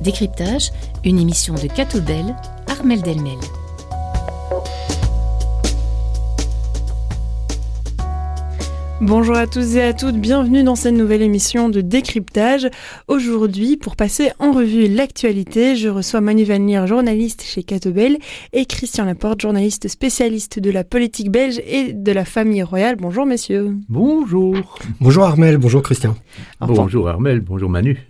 Décryptage, une émission de Catobel, Armel Delmel. Bonjour à tous et à toutes, bienvenue dans cette nouvelle émission de décryptage. Aujourd'hui, pour passer en revue l'actualité, je reçois Manu Vanlier, journaliste chez Catobel, et Christian Laporte, journaliste spécialiste de la politique belge et de la famille royale. Bonjour messieurs. Bonjour. Bonjour Armel, bonjour Christian. bonjour Armel, bonjour Manu.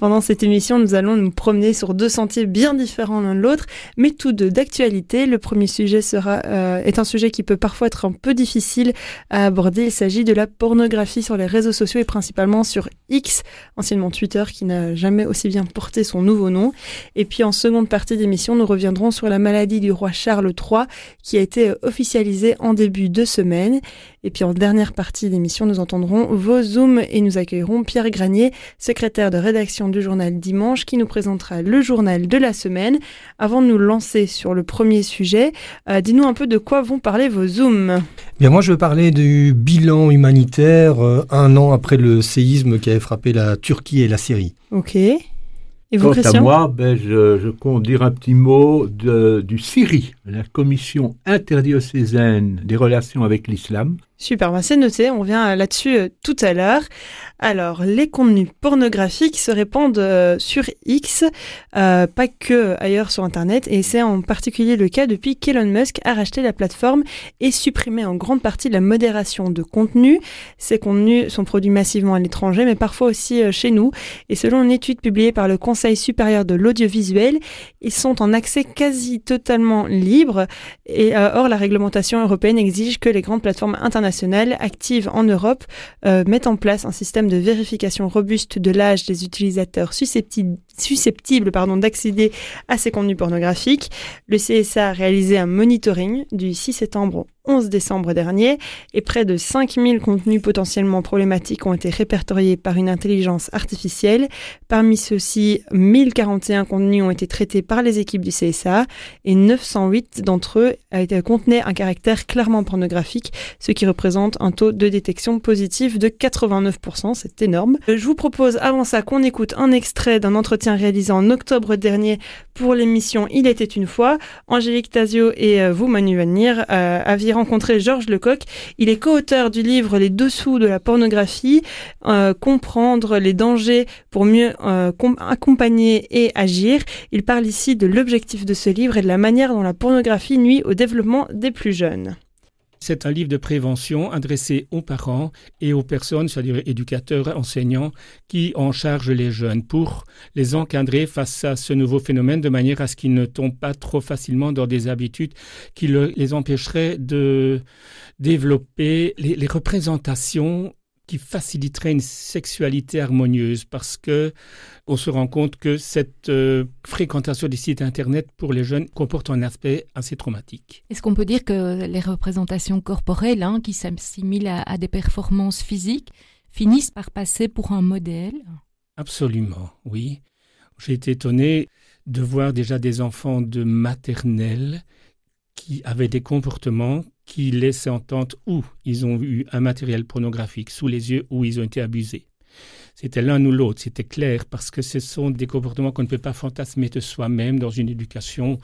Pendant cette émission, nous allons nous promener sur deux sentiers bien différents l'un de l'autre, mais tous deux d'actualité. Le premier sujet sera, euh, est un sujet qui peut parfois être un peu difficile à aborder. Il s'agit de la pornographie sur les réseaux sociaux et principalement sur X, anciennement Twitter, qui n'a jamais aussi bien porté son nouveau nom. Et puis en seconde partie d'émission, nous reviendrons sur la maladie du roi Charles III, qui a été officialisée en début de semaine. Et puis en dernière partie d'émission, nous entendrons vos zooms et nous accueillerons Pierre Granier, secrétaire de rédaction du journal Dimanche, qui nous présentera le journal de la semaine. Avant de nous lancer sur le premier sujet, euh, dis-nous un peu de quoi vont parler vos zooms. Bien, moi je veux parler du bilan humanitaire euh, un an après le séisme qui avait frappé la Turquie et la Syrie. Ok. Et vous, Quant à moi, ben, je, compte dire un petit mot de, du Syrie, la commission interdiocésaine des relations avec l'islam, Super, bah, c'est noté, on revient là-dessus euh, tout à l'heure. Alors, les contenus pornographiques se répandent euh, sur X, euh, pas que ailleurs sur Internet, et c'est en particulier le cas depuis qu'Elon Musk a racheté la plateforme et supprimé en grande partie la modération de contenu. Ces contenus sont produits massivement à l'étranger, mais parfois aussi chez nous, et selon une étude publiée par le Conseil supérieur de l'audiovisuel, ils sont en accès quasi totalement libre, et or la réglementation européenne exige que les grandes plateformes internationales active en Europe euh, met en place un système de vérification robuste de l'âge des utilisateurs susceptibles susceptibles pardon, d'accéder à ces contenus pornographiques. Le CSA a réalisé un monitoring du 6 septembre 11 décembre dernier et près de 5000 contenus potentiellement problématiques ont été répertoriés par une intelligence artificielle. Parmi ceux-ci, 1041 contenus ont été traités par les équipes du CSA et 908 d'entre eux contenaient un caractère clairement pornographique, ce qui représente un taux de détection positif de 89%. C'est énorme. Je vous propose avant ça qu'on écoute un extrait d'un entretien réalisé en octobre dernier pour l'émission Il était une fois. Angélique Tazio et euh, vous, Manu Vanir, euh, aviez rencontré Georges Lecoq. Il est co-auteur du livre Les dessous de la pornographie, euh, comprendre les dangers pour mieux accompagner et agir. Il parle ici de l'objectif de ce livre et de la manière dont la pornographie nuit au développement des plus jeunes. C'est un livre de prévention adressé aux parents et aux personnes, c'est-à-dire éducateurs, enseignants, qui en chargent les jeunes pour les encadrer face à ce nouveau phénomène de manière à ce qu'ils ne tombent pas trop facilement dans des habitudes qui les empêcheraient de développer les représentations qui faciliterait une sexualité harmonieuse parce que on se rend compte que cette euh, fréquentation des sites internet pour les jeunes comporte un aspect assez traumatique. Est-ce qu'on peut dire que les représentations corporelles hein, qui s'assimilent à, des performances physiques finissent par passer pour un modèle? Absolument, oui. J'ai été étonné de voir déjà des enfants de maternelle qui avaient des comportements qui laissaient entendre où ils ont eu un matériel pornographique sous les yeux, où ils ont été abusés. C'était l'un ou l'autre, c'était clair, parce que ce sont des comportements qu'on ne peut pas fantasmer de soi-même dans une éducation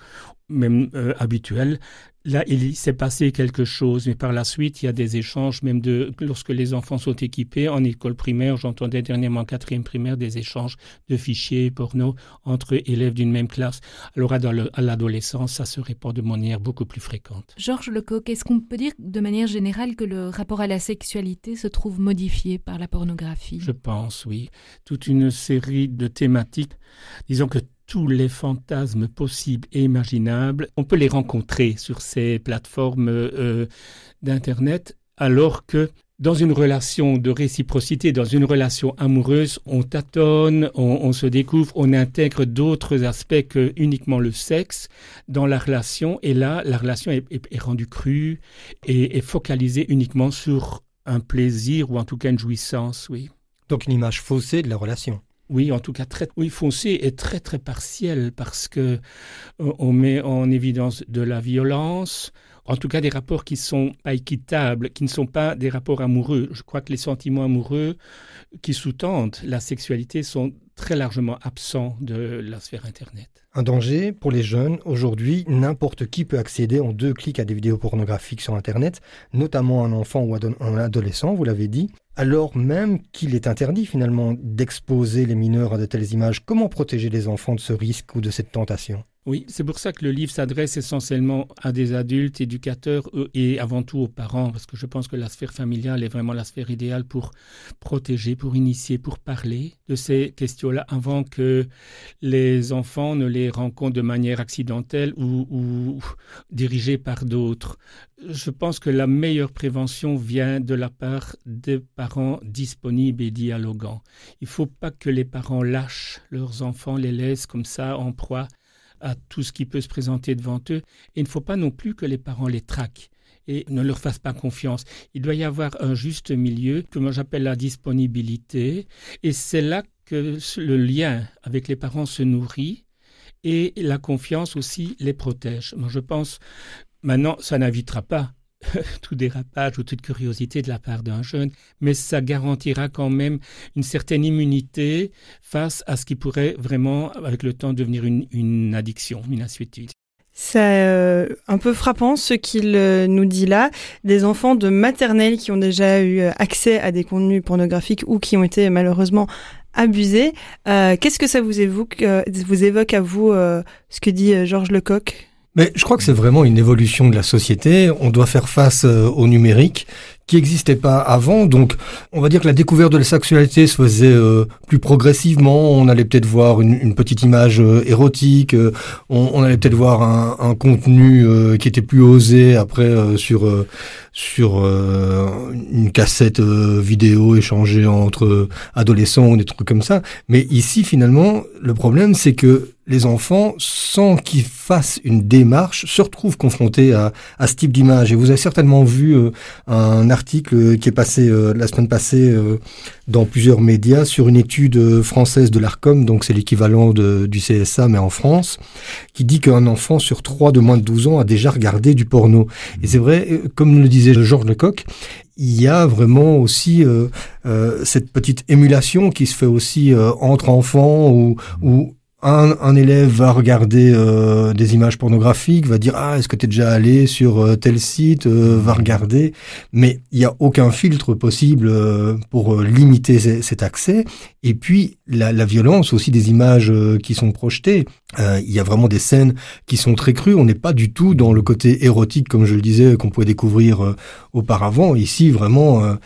même euh, habituelle là, il s'est passé quelque chose, mais par la suite, il y a des échanges, même de lorsque les enfants sont équipés en école primaire. J'entendais dernièrement en quatrième primaire des échanges de fichiers porno entre élèves d'une même classe. Alors à l'adolescence, ça se répand de manière beaucoup plus fréquente. Georges Lecoq, est-ce qu'on peut dire de manière générale que le rapport à la sexualité se trouve modifié par la pornographie? Je pense, oui. Toute une série de thématiques. Disons que tous les fantasmes possibles et imaginables. On peut les rencontrer sur ces plateformes euh, d'Internet, alors que dans une relation de réciprocité, dans une relation amoureuse, on tâtonne, on, se découvre, on intègre d'autres aspects que uniquement le sexe dans la relation. Et là, la relation est, rendue crue et est focalisée uniquement sur un plaisir ou en tout cas une jouissance, oui. Donc une image faussée de la relation. Oui, en tout cas, très, oui, foncé est très très partiel parce que euh, on met en évidence de la violence, en tout cas des rapports qui sont pas équitables, qui ne sont pas des rapports amoureux. Je crois que les sentiments amoureux qui sous-tendent la sexualité sont très largement absents de la sphère Internet. Un danger pour les jeunes. Aujourd'hui, n'importe qui peut accéder en deux clics à des vidéos pornographiques sur Internet, notamment un enfant ou un adolescent, vous l'avez dit, alors même qu'il est interdit finalement d'exposer les mineurs à de telles images. Comment protéger les enfants de ce risque ou de cette tentation? Oui, c'est pour ça que le livre s'adresse essentiellement à des adultes, éducateurs euh, et avant tout aux parents, parce que je pense que la sphère familiale est vraiment la sphère idéale pour protéger, pour initier, pour parler de ces questions-là avant que les enfants ne les rencontrent de manière accidentelle ou, dirigés par d'autres. Je pense que la meilleure prévention vient de la part des parents disponibles et dialoguants. Il ne faut pas que les parents lâchent leurs enfants, les laissent comme ça en proie à tout ce qui peut se présenter devant eux. Il ne faut pas non plus que les parents les traquent et ne leur fassent pas confiance. Il doit y avoir un juste milieu que moi j'appelle la disponibilité. Et c'est là que le lien avec les parents se nourrit et la confiance aussi les protège. Moi je pense, maintenant, ça n'invitera pas tout dérapage ou toute curiosité de la part d'un jeune, mais ça garantira quand même une certaine immunité face à ce qui pourrait vraiment, avec le temps, devenir une, addiction, une insuétude. C'est euh, un peu frappant ce qu'il euh, nous dit là. Des enfants de maternelle qui ont déjà eu euh, accès à des contenus pornographiques ou qui ont été malheureusement abusés. Qu'est-ce que ça vous évoque, vous évoque à vous ce que dit Georges Lecoq? Mais je crois que c'est vraiment une évolution de la société. On doit faire face euh, au numérique qui n'existait pas avant. Donc, on va dire que la découverte de la sexualité se faisait euh, plus progressivement. On allait peut-être voir une, petite image euh, érotique. Euh, on, allait peut-être voir un, un contenu qui était plus osé après sur sur une cassette vidéo échangée entre adolescents ou des trucs comme ça. Mais ici, finalement, le problème, c'est que les enfants, sans qu'ils fassent une démarche, se retrouvent confrontés à, à ce type d'image. Et vous avez certainement vu un article qui est passé euh, la semaine passée euh, dans plusieurs médias sur une étude euh, française de l'ARCOM, donc c'est l'équivalent du CSA mais en France, qui dit qu'un enfant sur trois de moins de 12 ans a déjà regardé du porno. Et c'est vrai, comme le disait Georges Lecoq, il y a vraiment aussi cette petite émulation qui se fait aussi entre enfants ou, ou un, élève va regarder euh, des images pornographiques, va dire ah est-ce que tu es déjà allé sur euh, tel site, euh, va regarder, mais il n'y a aucun filtre possible pour limiter cet accès. Et puis la, la, violence aussi des images qui sont projetées. Il y a vraiment des scènes qui sont très crues. On n'est pas du tout dans le côté érotique comme je le disais qu'on pouvait découvrir auparavant. Ici vraiment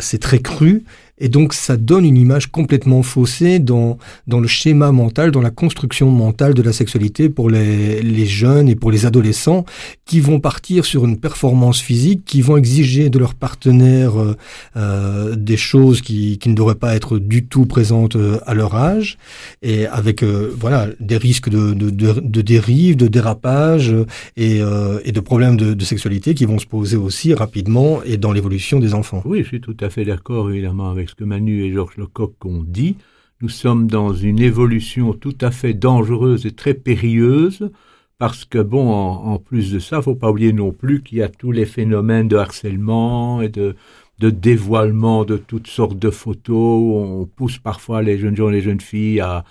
c'est très cru et donc ça donne une image complètement faussée dans, dans le schéma mental, dans la construction mentale de la sexualité pour les, les jeunes et pour les adolescents qui vont partir sur une performance physique, qui vont exiger de leur partenaire euh, euh des choses qui, qui ne devraient pas être du tout présentes euh, à leur âge, et avec euh, voilà des risques de, de, de, de dérive, de dérapage et, et de problèmes de, de sexualité qui vont se poser aussi rapidement et dans l'évolution des enfants. Oui, je suis tout à fait d'accord évidemment avec ce que Manu et Georges Lecoq ont dit, nous sommes dans une évolution tout à fait dangereuse et très périlleuse, parce que, bon, en, plus de ça, faut pas oublier non plus qu'il y a tous les phénomènes de harcèlement et de, dévoilement de toutes sortes de photos. On pousse parfois les jeunes gens et les jeunes filles à,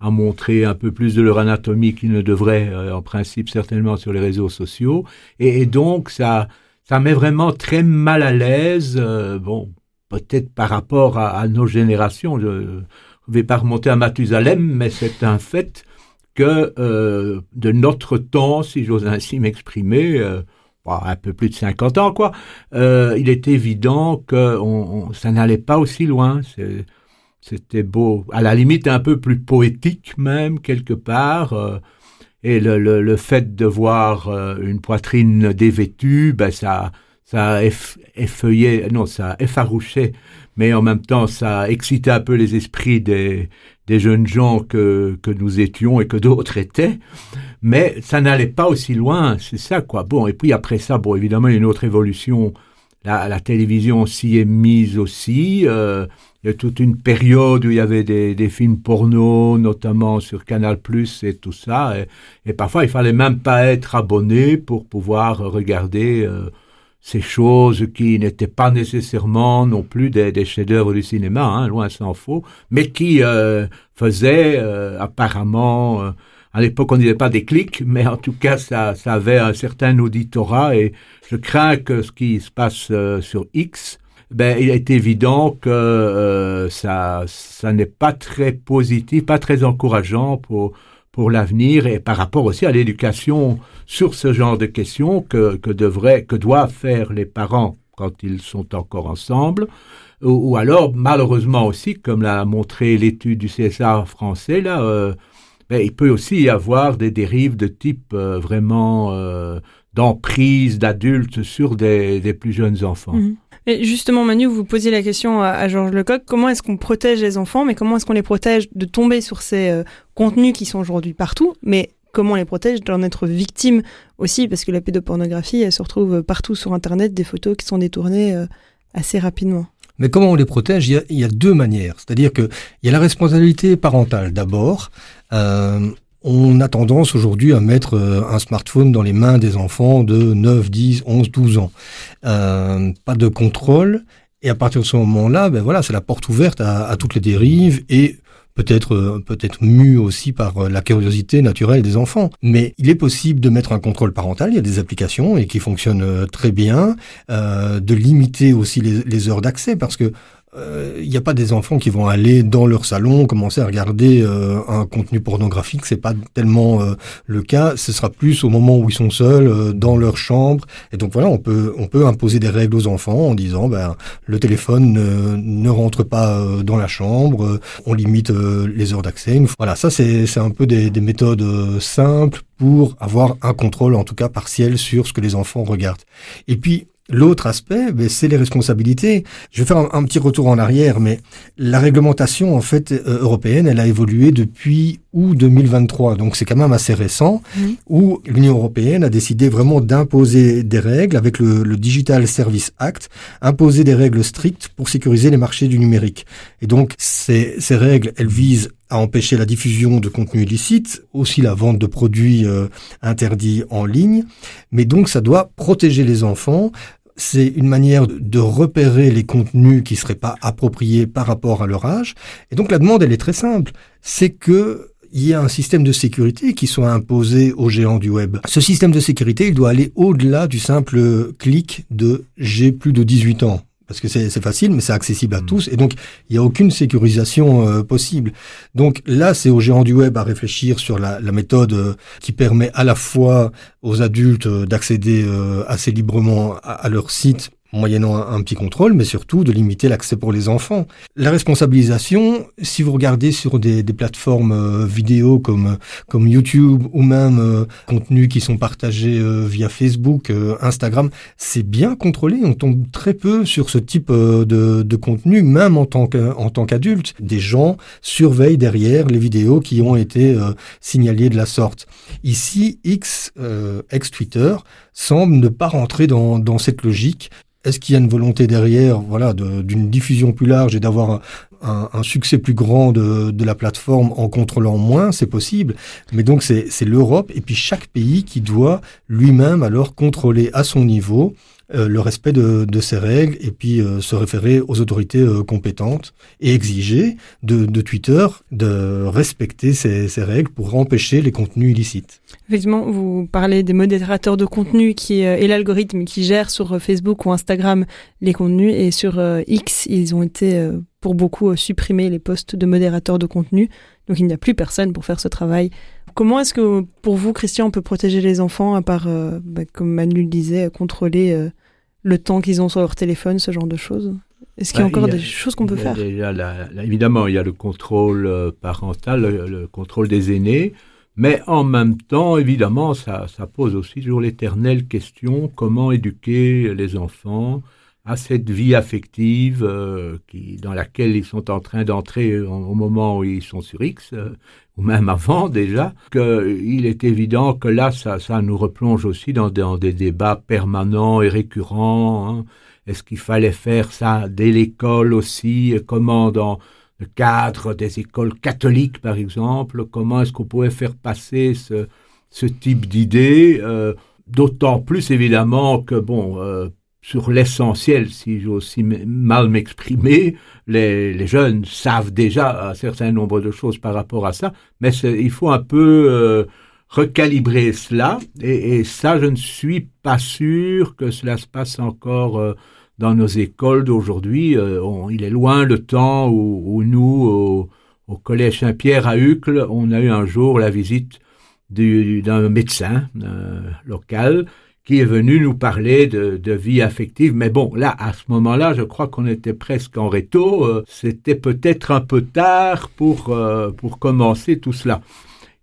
à montrer un peu plus de leur anatomie qu'ils ne devraient, euh, en principe, certainement sur les réseaux sociaux. Et, donc, ça, ça met vraiment très mal à l'aise. Euh, bon, peut-être par rapport à, nos générations. Je ne vais pas remonter à Mathusalem, mais c'est un fait que euh, de notre temps, si j'ose ainsi m'exprimer, euh, un peu plus de 50 ans, quoi, euh, il est évident que on, ça n'allait pas aussi loin. C'était beau, à la limite un peu plus poétique même, quelque part. et le, le, le, fait de voir une poitrine dévêtue, ben ça, ça effeuillait, non, ça effarouchait, mais en même temps, ça excitait un peu les esprits des, des jeunes gens que, que nous étions et que d'autres étaient. Mais ça n'allait pas aussi loin, c'est ça, quoi. Bon, et puis après ça, bon, évidemment, a une autre évolution la, télévision s'y est mise aussi. Euh, il y a toute une période où il y avait des, films porno, notamment sur Canal Plus et tout ça. Et, parfois, il fallait même pas être abonné pour pouvoir regarder euh, ces choses qui n'étaient pas nécessairement non plus des, chefs-d'œuvre du cinéma, hein, loin s'en faut, mais qui euh, faisaient euh, apparemment. Euh, à l'époque, on ne disait pas des clics, mais en tout cas, ça, ça avait un certain auditorat. Et je crains que ce qui se passe sur X ben, il est évident que euh, ça, ça n'est pas très positif, pas très encourageant pour, pour l'avenir et par rapport aussi à l'éducation sur ce genre de questions que, que, devraient, que doivent faire les parents quand ils sont encore ensemble. Ou, alors, malheureusement aussi, comme l'a montré l'étude du CSA français, là, euh, ben, il peut aussi y avoir des dérives de type euh, vraiment d'emprise d'adultes sur des, plus jeunes enfants. Mmh. Et justement, Manu, vous posiez la question à, Georges Lecoq, comment est-ce qu'on protège les enfants, mais comment est-ce qu'on les protège de tomber sur ces euh, contenus qui sont aujourd'hui partout, mais comment on les protège d'en être victime aussi, parce que la pédopornographie, elle se retrouve partout sur Internet, des photos qui sont détournées euh, assez rapidement. Mais comment on les protège? Il y, a, deux manières. C'est-à-dire qu'il y a la responsabilité parentale d'abord. Euh, on a tendance aujourd'hui à mettre euh, un smartphone dans les mains des enfants de 9, 10, 11, 12 ans. Euh, pas de contrôle. Et à partir de ce moment-là, ben voilà, c'est la porte ouverte à, toutes les dérives et peut-être euh, peut-être mu aussi par la curiosité naturelle des enfants. Mais il est possible de mettre un contrôle parental. Il y a des applications et qui fonctionnent très bien, de limiter aussi les heures d'accès parce que il euh, n'y a pas des enfants qui vont aller dans leur salon commencer à regarder euh, un contenu pornographique, c'est pas tellement euh, le cas. Ce sera plus au moment où ils sont seuls dans leur chambre. Et donc voilà, on peut on peut imposer des règles aux enfants en disant ben le téléphone ne, rentre pas dans la chambre, on limite les heures d'accès. Voilà, ça c'est c'est un peu des, des méthodes simples pour avoir un contrôle en tout cas partiel sur ce que les enfants regardent. Et puis L'autre aspect, ben, c'est les responsabilités. Je vais faire un, petit retour en arrière, mais la réglementation en fait euh, européenne, elle a évolué depuis août 2023, donc c'est quand même assez récent, où l'Union européenne a décidé vraiment d'imposer des règles avec le, le, Digital Service Act, imposer des règles strictes pour sécuriser les marchés du numérique. Et donc ces, ces règles, elles visent à empêcher la diffusion de contenus illicites, aussi la vente de produits euh, interdits en ligne, mais donc ça doit protéger les enfants c'est une manière de repérer les contenus qui seraient pas appropriés par rapport à leur âge. Et donc la demande, elle est très simple. C'est que il y a un système de sécurité qui soit imposé aux géants du web. Ce système de sécurité, il doit aller au-delà du simple clic de j'ai plus de 18 ans parce que c'est facile, mais c'est accessible à mm. tous, et donc il n'y a aucune sécurisation euh, possible. Donc là, c'est aux géants du web à réfléchir sur la, la méthode euh, qui permet à la fois aux adultes euh, d'accéder assez librement à, à leur site moyennant un, petit contrôle, mais surtout de limiter l'accès pour les enfants. La responsabilisation, si vous regardez sur des, des plateformes euh, vidéo comme comme YouTube ou même euh, contenus qui sont partagés euh, via Facebook, Instagram, c'est bien contrôlé. On tombe très peu sur ce type de, de contenu, même en tant qu'adulte. Des gens surveillent derrière les vidéos qui ont été signalées de la sorte. Ici, X, ex Twitter, semble ne pas rentrer dans, dans cette logique est-ce qu'il y a une volonté derrière, voilà, d'une diffusion plus large et d'avoir un, un, succès plus grand de, de, la plateforme en contrôlant moins C'est possible. Mais donc c'est l'Europe et puis chaque pays qui doit lui-même alors contrôler à son niveau euh, le respect de, de, ces règles et puis euh, se référer aux autorités euh, compétentes et exiger de, de Twitter de respecter ces, ces, règles pour empêcher les contenus illicites. Effectivement, vous parlez des modérateurs de contenu qui et l'algorithme qui gère sur Facebook ou Instagram les contenus et sur X, ils ont été pour beaucoup supprimés les postes de modérateurs de contenu. Donc il n'y a plus personne pour faire ce travail. Comment est-ce que pour vous, Christian, on peut protéger les enfants à part, bah, comme Manu le disait, contrôler le temps qu'ils ont sur leur téléphone, ce genre de choses? Est-ce qu'il y a bah, encore des choses qu'on peut faire? Évidemment, il y a le contrôle euh, parental, le, contrôle des aînés, mais en même temps, évidemment, ça, ça pose aussi toujours l'éternelle question comment éduquer les enfants à cette vie affective euh, qui, dans laquelle ils sont en train d'entrer au moment où ils sont sur X, euh, ou même avant déjà, qu'il est évident que là, ça, ça nous replonge aussi dans, des débats permanents et récurrents. Hein. Est-ce qu'il fallait faire ça dès l'école aussi Comment dans le cadre des écoles catholiques, par exemple Comment est-ce qu'on pouvait faire passer ce, ce type d'idée euh, D'autant plus évidemment que, bon, sur l'essentiel, si j'ose aussi mal m'exprimer, les, jeunes savent déjà un certain nombre de choses par rapport à ça, mais il faut un peu euh, recalibrer cela, et, ça, je ne suis pas sûr que cela se passe encore euh, dans nos écoles d'aujourd'hui. Euh, il est loin le temps où, nous, au, au, Collège Saint-Pierre à Uccle, on a eu un jour la visite d'un médecin local qui est venu nous parler de, vie affective. Mais bon, là, à ce moment-là, je crois qu'on était presque en réto. Euh, C'était peut-être un peu tard pour, euh, pour commencer tout cela.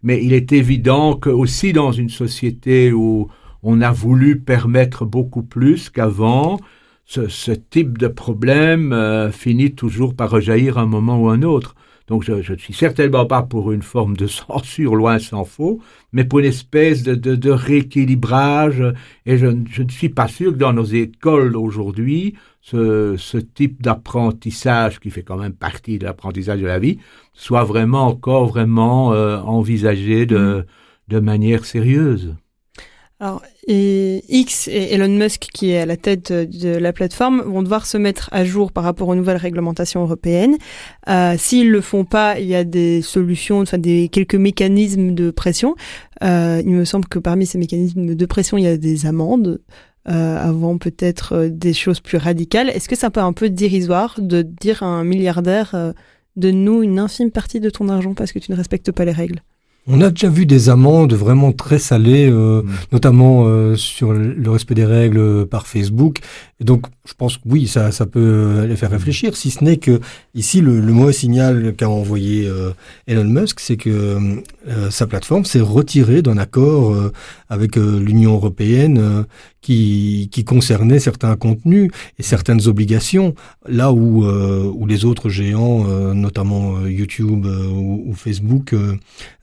Mais il est évident que aussi dans une société où on a voulu permettre beaucoup plus qu'avant, ce, ce, type de problème euh, finit toujours par rejaillir un moment ou un autre. Donc je ne suis certainement pas pour une forme de censure, loin s'en faut, mais pour une espèce de, de, de rééquilibrage. Et je, je, ne suis pas sûr que dans nos écoles aujourd'hui, ce, ce type d'apprentissage, qui fait quand même partie de l'apprentissage de la vie, soit vraiment encore vraiment euh, envisagé de, de manière sérieuse. Alors, X et Elon Musk, qui est à la tête de la plateforme, vont devoir se mettre à jour par rapport aux nouvelles réglementations européennes. Euh, S'ils le font pas, il y a des solutions, enfin des quelques mécanismes de pression. Euh, il me semble que parmi ces mécanismes de pression, il y a des amendes. Euh, avant peut-être des choses plus radicales. Est-ce que c'est pas un peu dérisoire de dire à un milliardaire de nous une infime partie de ton argent parce que tu ne respectes pas les règles? On a déjà vu des amendes vraiment très salées, euh, mmh. notamment euh, sur le respect des règles par Facebook. Et donc, je pense que oui, ça, ça peut les faire réfléchir, si ce n'est que ici, le, le mauvais signal qu'a envoyé euh, Elon Musk, c'est que euh, sa plateforme s'est retirée d'un accord euh, avec l'Union européenne qui, qui concernait certains contenus et certaines obligations, là où, où les autres géants, notamment YouTube ou, ou, Facebook,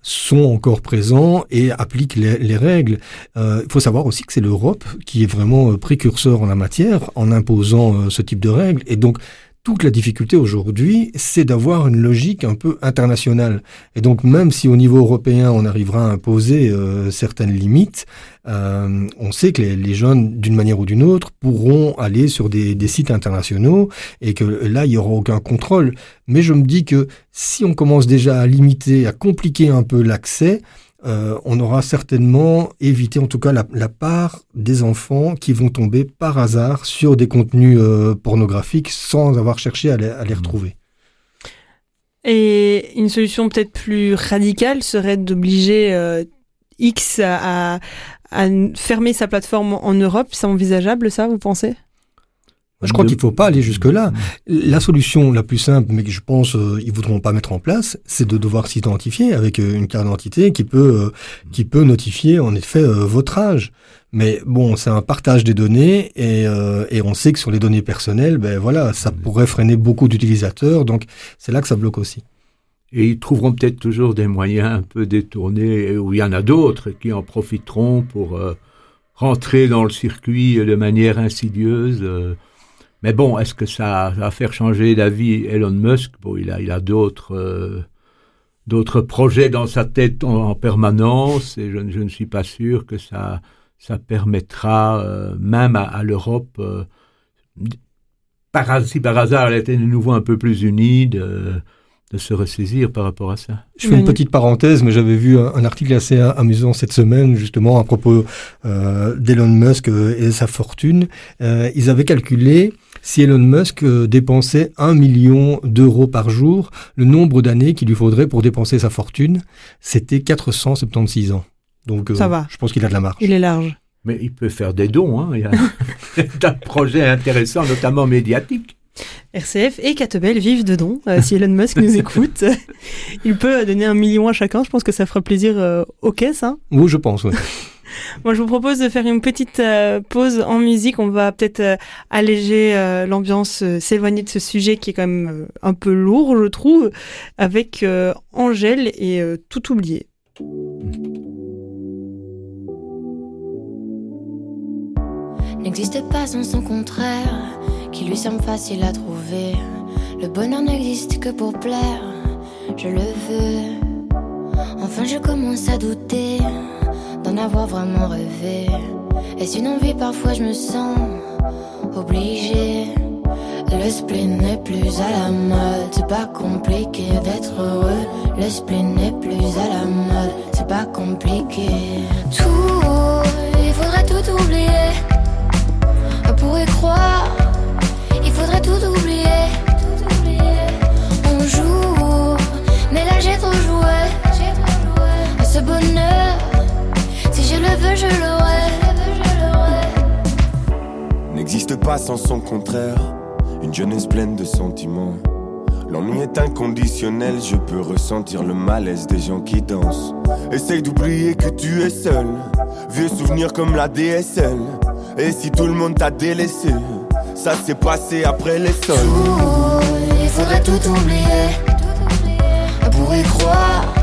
sont encore présents et appliquent les, les règles. Il faut savoir aussi que c'est l'Europe qui est vraiment précurseur en la matière en imposant euh, ce type de règles. Et donc, toute la difficulté aujourd'hui, c'est d'avoir une logique un peu internationale. Et donc, même si au niveau européen, on arrivera à imposer euh, certaines limites, euh, on sait que les, les jeunes, d'une manière ou d'une autre, pourront aller sur des, des, sites internationaux et que là, il n'y aura aucun contrôle. Mais je me dis que si on commence déjà à limiter, à compliquer un peu l'accès, euh, on aura certainement évité en tout cas la, la, part des enfants qui vont tomber par hasard sur des contenus euh, pornographiques sans avoir cherché à les, à les, retrouver. Et une solution peut-être plus radicale serait d'obliger euh, X à, à, fermer sa plateforme en Europe. C'est envisageable ça, vous pensez? Je crois qu'il ne faut pas aller jusque-là. La solution la plus simple, mais que je pense euh, ils voudront pas mettre en place, c'est de devoir s'identifier avec euh, une carte d'identité qui peut euh, qui peut notifier en effet euh, votre âge. Mais bon, c'est un partage des données et, et on sait que sur les données personnelles, ben voilà, ça pourrait freiner beaucoup d'utilisateurs. Donc c'est là que ça bloque aussi. Et ils trouveront peut-être toujours des moyens un peu détournés, où il y en a d'autres qui en profiteront pour rentrer dans le circuit de manière insidieuse. Mais bon, est-ce que ça va faire changer d'avis Elon Musk? Bon, il a, il a d'autres euh, d'autres projets dans sa tête en, en permanence et je, je, ne suis pas sûr que ça ça permettra euh, même à, à l'Europe euh, par, si par hasard elle était de nouveau un peu plus unie de, de se ressaisir par rapport à ça. Je fais une petite parenthèse, mais j'avais vu un, un, article assez amusant cette semaine, justement, à propos euh, d'Elon Musk et sa fortune. Euh, ils avaient calculé si Elon Musk euh, dépensait un million d'euros par jour, le nombre d'années qu'il lui faudrait pour dépenser sa fortune, c'était 476 ans. Donc, Ça va. je pense qu'il a de la marge. Il est large. Mais il peut faire des dons. Hein. Il y a un projet intéressant, notamment médiatique. RCF et Catebel vivent de dons. Euh, si Elon Musk nous écoute, il peut donner un million à chacun. Je pense que ça fera plaisir euh, aux caisses. Hein oui, je pense. Ouais. Moi, je vous propose de faire une petite euh, pause en musique. On va peut-être euh, alléger euh, l'ambiance, s'éloigner de ce sujet qui est quand même un peu lourd, je trouve, avec Angèle et Tout oublié. N'existe pas sans son contraire, qui lui semble facile à trouver. Le bonheur n'existe que pour plaire, je le veux. Enfin, je commence à douter d'en avoir vraiment rêvé. Est-ce une envie Parfois, je me sens obligée. Le spleen n'est plus à la mode, c'est pas compliqué d'être heureux. Le spleen n'est plus à la mode, c'est pas compliqué. Tout, il faudrait tout oublier. On pourrait croire, il faudrait tout oublier. On joue, mais là j'ai trop joué. Ce bonheur, je le. N'existe pas sans son contraire une jeunesse pleine de sentiments. L'ennui est inconditionnel, je peux ressentir le malaise des gens qui dansent. Essaye d'oublier que tu es seul, vieux souvenir comme la DSL. Et si tout le monde t'a délaissé, ça s'est passé après les sols. il faudrait tout oublier, pour y croire.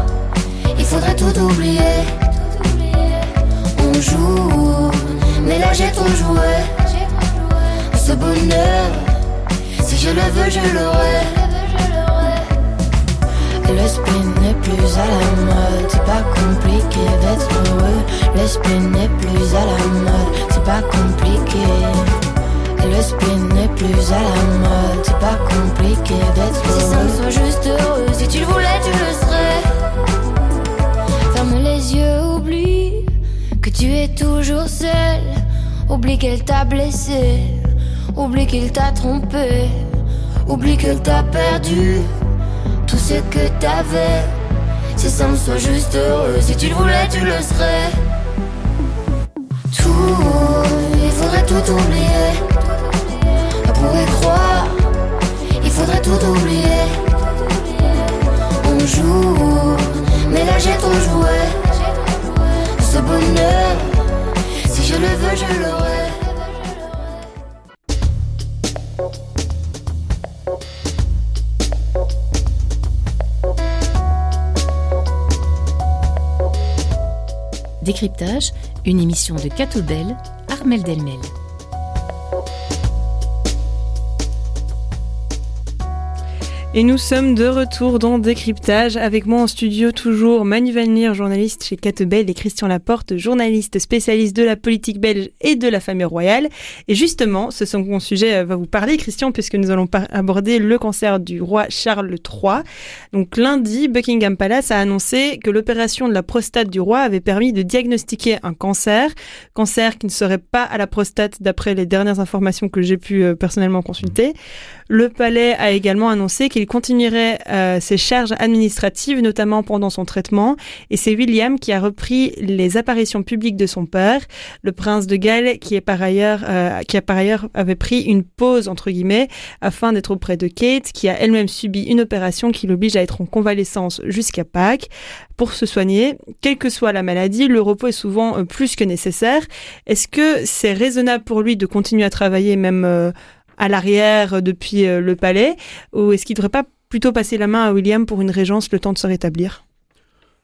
Il faudrait tout oublier. Mais là j'ai trop joué. Ce bonheur je le veux, je l'aurai. L'esprit n'est plus à la mode, c'est pas compliqué d'être heureux. L'esprit n'est plus à la mode, c'est pas compliqué. L'esprit n'est plus à la mode, c'est pas compliqué d'être heureux. Si ça me soit juste heureux, si tu le voulais, tu le serais. Ferme les yeux, oublie que tu es toujours seul. Oublie qu'elle t'a blessé, oublie qu'il t'a trompé. Oublie que t'as perdu tout ce que t'avais. Si ça me soit juste heureux, si tu le voulais, tu le serais. Tout, il faudrait tout oublier. Pour y croire, il faudrait tout oublier. On joue, mais là j'ai trop joué. Si je le veux, je l'aurai. Décryptage, une émission de Catobel, Armel Delmel. Et nous sommes de retour dans Décryptage. Avec moi en studio, toujours Manu Valnir, journaliste chez Catebel, et Christian Laporte, journaliste spécialiste de la politique belge et de la famille royale. Et justement, ce second sujet euh, va vous parler, Christian, puisque nous allons aborder le cancer du roi Charles III. Donc lundi, Buckingham Palace a annoncé que l'opération de la prostate du roi avait permis de diagnostiquer un cancer. Cancer qui ne serait pas à la prostate d'après les dernières informations que j'ai pu euh, personnellement consulter. Le palais a également annoncé qu'il continuerait euh, ses charges administratives, notamment pendant son traitement. Et c'est William qui a repris les apparitions publiques de son père, le prince de Galles, qui est par ailleurs, euh, qui a par ailleurs avait pris une pause entre guillemets afin d'être auprès de Kate, qui a elle-même subi une opération qui l'oblige à être en convalescence jusqu'à Pâques pour se soigner. Quelle que soit la maladie, le repos est souvent euh, plus que nécessaire. Est-ce que c'est raisonnable pour lui de continuer à travailler même à l'arrière depuis euh, le palais Ou est-ce qu'il ne devrait pas plutôt passer la main à William pour une régence le temps de se rétablir?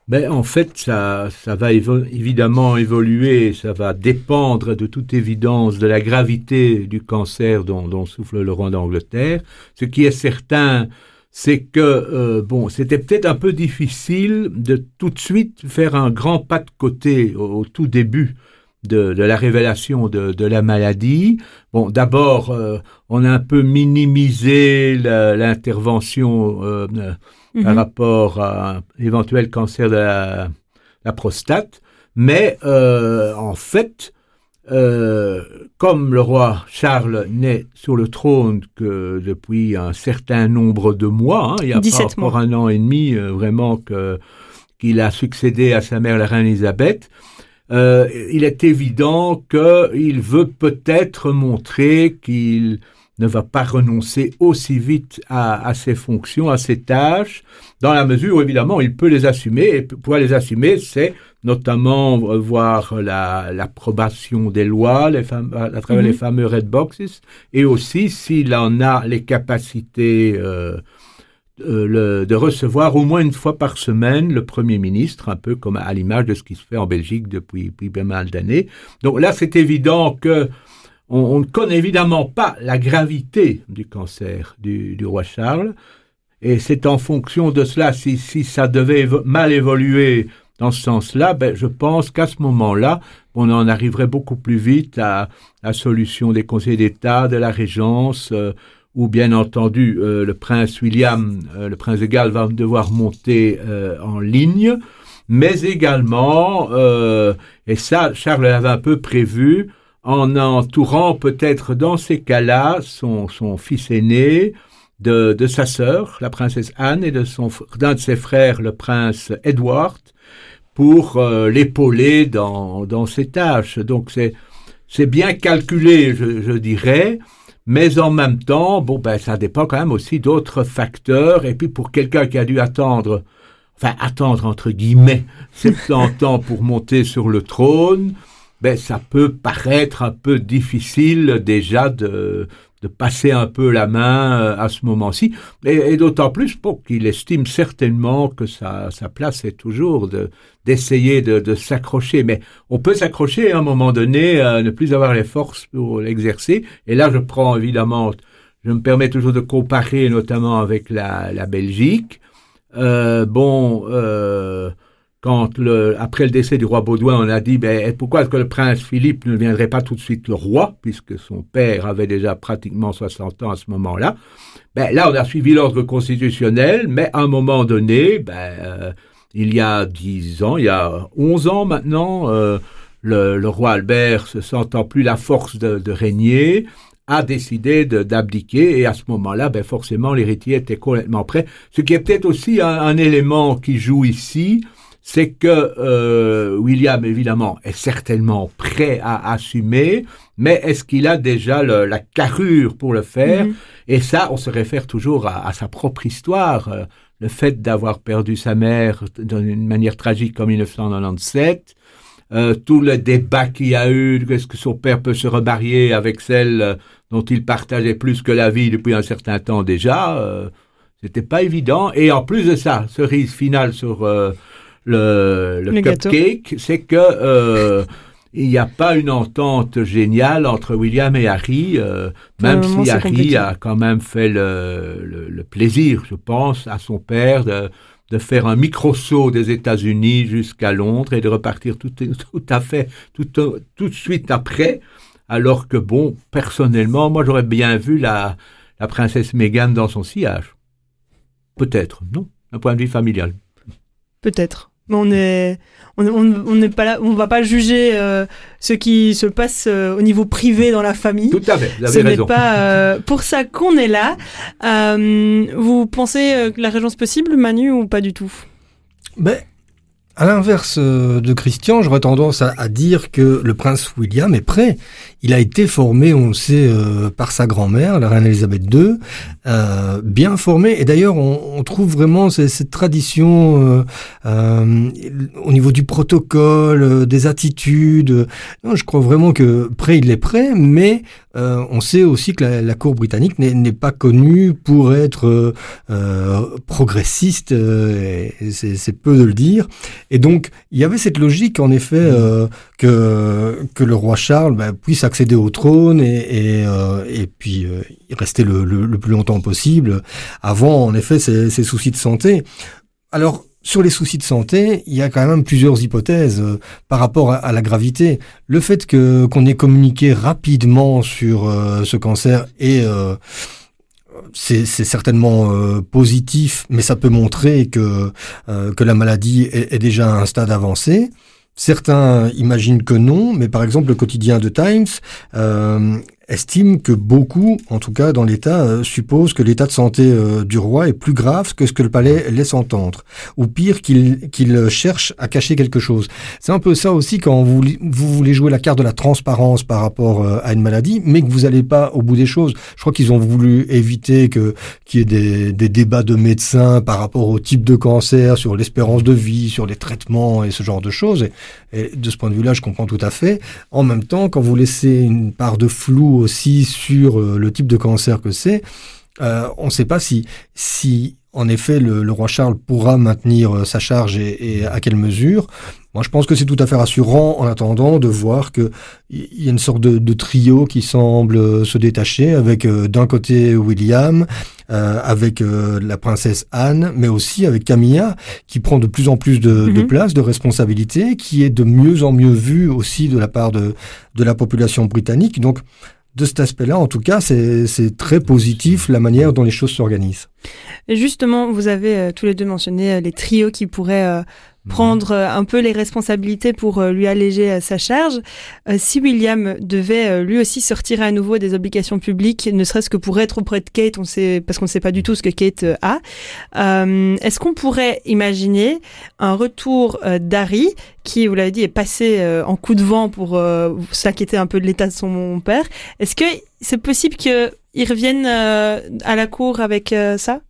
Ben, en fait, ça, ça va évidemment évoluer, ça va dépendre de toute évidence de la gravité du cancer dont, dont souffle le roi d'Angleterre. Ce qui est certain, c'est que euh, bon, c'était peut-être un peu difficile de tout de suite faire un grand pas de côté au tout début de, la révélation de, la maladie. Bon, d'abord, euh, on a un peu minimisé l'intervention euh, euh, par mhm. rapport à un éventuel cancer de la, prostate, mais en fait, comme le roi Charles n'est sur le trône que depuis un certain nombre de mois, hein, il y a pas encore un an et demi vraiment que qu'il a succédé à sa mère la reine Elisabeth, euh, il est évident qu'il veut peut-être montrer qu'il ne va pas renoncer aussi vite à, ses fonctions, à ses tâches, dans la mesure où évidemment il peut les assumer, et pour les assumer, c'est notamment voir l'approbation des lois les à travers les mhm. fameux red boxes, et aussi s'il en a les capacités euh, de recevoir au moins une fois par semaine le Premier ministre, un peu comme à l'image de ce qui se fait en Belgique depuis, depuis pas mal d'années. Donc là, c'est évident que on, ne connaît évidemment pas la gravité du cancer du, roi Charles, et c'est en fonction de cela, si, si ça devait mal évoluer dans ce sens-là, ben, je pense qu'à ce moment-là, on en arriverait beaucoup plus vite à la solution des conseils d'État, de la régence, euh, où bien entendu euh, le prince William, euh, le prince de Galles va devoir monter euh, en ligne, mais également, et ça Charles l'avait un peu prévu, en entourant peut-être dans ces cas-là son, son fils aîné, de, de, sa sœur, la princesse Anne, et de son d'un de ses frères, le prince Edward, pour l'épauler dans, dans ses tâches. Donc c'est c'est bien calculé, je, je dirais. Mais en même temps, bon, ben, ça dépend quand même aussi d'autres facteurs. Et puis, pour quelqu'un qui a dû attendre, enfin, attendre entre guillemets, 70 ans pour monter sur le trône, ben, ça peut paraître un peu difficile déjà de, de passer un peu la main euh, à ce moment-ci, et, d'autant plus pour qu'il estime certainement que sa, sa place est toujours de d'essayer de, de s'accrocher. Mais on peut s'accrocher à un moment donné, à ne plus avoir les forces pour l'exercer. Et là, je prends évidemment, je me permets toujours de comparer notamment avec la, la Belgique. Euh, bon, euh, quand le, après le décès du roi Baudouin, on a dit ben, pourquoi est-ce que le prince Philippe ne deviendrait pas tout de suite le roi, puisque son père avait déjà pratiquement 60 ans à ce moment-là? Ben, là, on a suivi l'ordre constitutionnel, mais à un moment donné, ben, euh, il y a 10 ans, il y a 11 ans maintenant, euh, le, roi Albert, se sentant plus la force de, régner, a décidé d'abdiquer et à ce moment-là, ben forcément, l'héritier était complètement prêt. Ce qui est peut-être aussi un, élément qui joue ici, c'est que euh, William, évidemment, est certainement prêt à assumer, mais est-ce qu'il a déjà la carrure pour le faire? Mhm. Et ça, on se réfère toujours à, sa propre histoire. Euh, le fait d'avoir perdu sa mère d'une manière tragique en 1997, euh, tout le débat qu'il y a eu, est-ce que son père peut se remarier avec celle dont il partageait plus que la vie depuis un certain temps déjà, euh, c'était pas évident. Et en plus de ça, cerise finale sur le, le, cupcake, c'est que euh, il n'y a pas une entente géniale entre William et Harry, euh, même si Harry a quand même fait le, le, plaisir, je pense, à son père de, de faire un micro-saut des États-Unis jusqu'à Londres et de repartir tout, tout à fait, tout, tout de suite après. Alors que, bon, personnellement, moi j'aurais bien vu la, la princesse Meghan dans son sillage. Peut-être, non? D'un point de vue familial. Peut-être on est on n'est pas là on va pas juger euh, ce qui se passe euh, au niveau privé dans la famille. Tout à fait vous avez ce n'est pas euh, pour ça qu'on est là. Vous pensez que la régence possible Manu ou pas du tout? Ben à l'inverse de Christian, j'aurais tendance à, dire que le prince William est prêt. Il a été formé, on le sait, par sa grand-mère, la reine Elisabeth II, euh, bien formé. Et d'ailleurs, on, on, trouve vraiment cette, cette tradition euh, euh, au niveau du protocole, euh, des attitudes. Non, je crois vraiment que prêt, il est prêt, mais euh, on sait aussi que la, la cour britannique n'est pas connue pour être progressiste. C'est peu de le dire. Et donc, il y avait cette logique, en effet, que, que le roi Charles bah, puisse accéder au trône et, et, et puis il restait le, le, plus longtemps possible, avant en effet ces, soucis de santé. Alors, sur les soucis de santé, il y a quand même plusieurs hypothèses euh, par rapport à, la gravité. Le fait que qu'on ait communiqué rapidement sur euh, ce cancer euh, c'est certainement positif, mais ça peut montrer que que la maladie est, est, déjà à un stade avancé. Certains imaginent que non, mais par exemple le quotidien de Times estime que beaucoup, en tout cas dans l'État, euh, supposent que l'état de santé euh, du roi est plus grave que ce que le palais laisse entendre, ou pire qu'il qu'il cherche à cacher quelque chose. C'est un peu ça aussi quand vous, vous voulez jouer la carte de la transparence par rapport euh, à une maladie, mais que vous n'allez pas au bout des choses. Je crois qu'ils ont voulu éviter que qu'il y ait des, des débats de médecins par rapport au type de cancer, sur l'espérance de vie, sur les traitements et ce genre de choses. Et, et de ce point de vue-là, je comprends tout à fait. En même temps, quand vous laissez une part de flou aussi sur euh, le type de cancer que c'est. Euh, on ne sait pas si, si en effet le, roi Charles pourra maintenir euh, sa charge et, à quelle mesure. Moi, je pense que c'est tout à fait rassurant en attendant de voir que il y a une sorte de, trio qui semble se détacher avec d'un côté William, avec la princesse Anne, mais aussi avec Camilla qui prend de plus en plus de, de, mhm. place, de responsabilité, qui est de mieux en mieux vue aussi de la part de, de la population britannique. Donc de cet aspect-là, en tout cas, c'est très positif la manière dont les choses s'organisent. Justement, vous avez euh, tous les deux mentionné euh, les trios qui pourraient euh, prendre euh, un peu les responsabilités pour euh, lui alléger euh, sa charge. si William devait lui aussi sortir à nouveau des obligations publiques, ne serait-ce que pour être auprès de Kate, on sait parce qu'on ne sait pas du tout ce que Kate a. Est-ce qu'on pourrait imaginer un retour d'Harry qui, vous l'avez dit, est passé en coup de vent pour s'inquiéter un peu de l'état de son père? Est-ce que c'est possible qu'il revienne à la cour avec ça?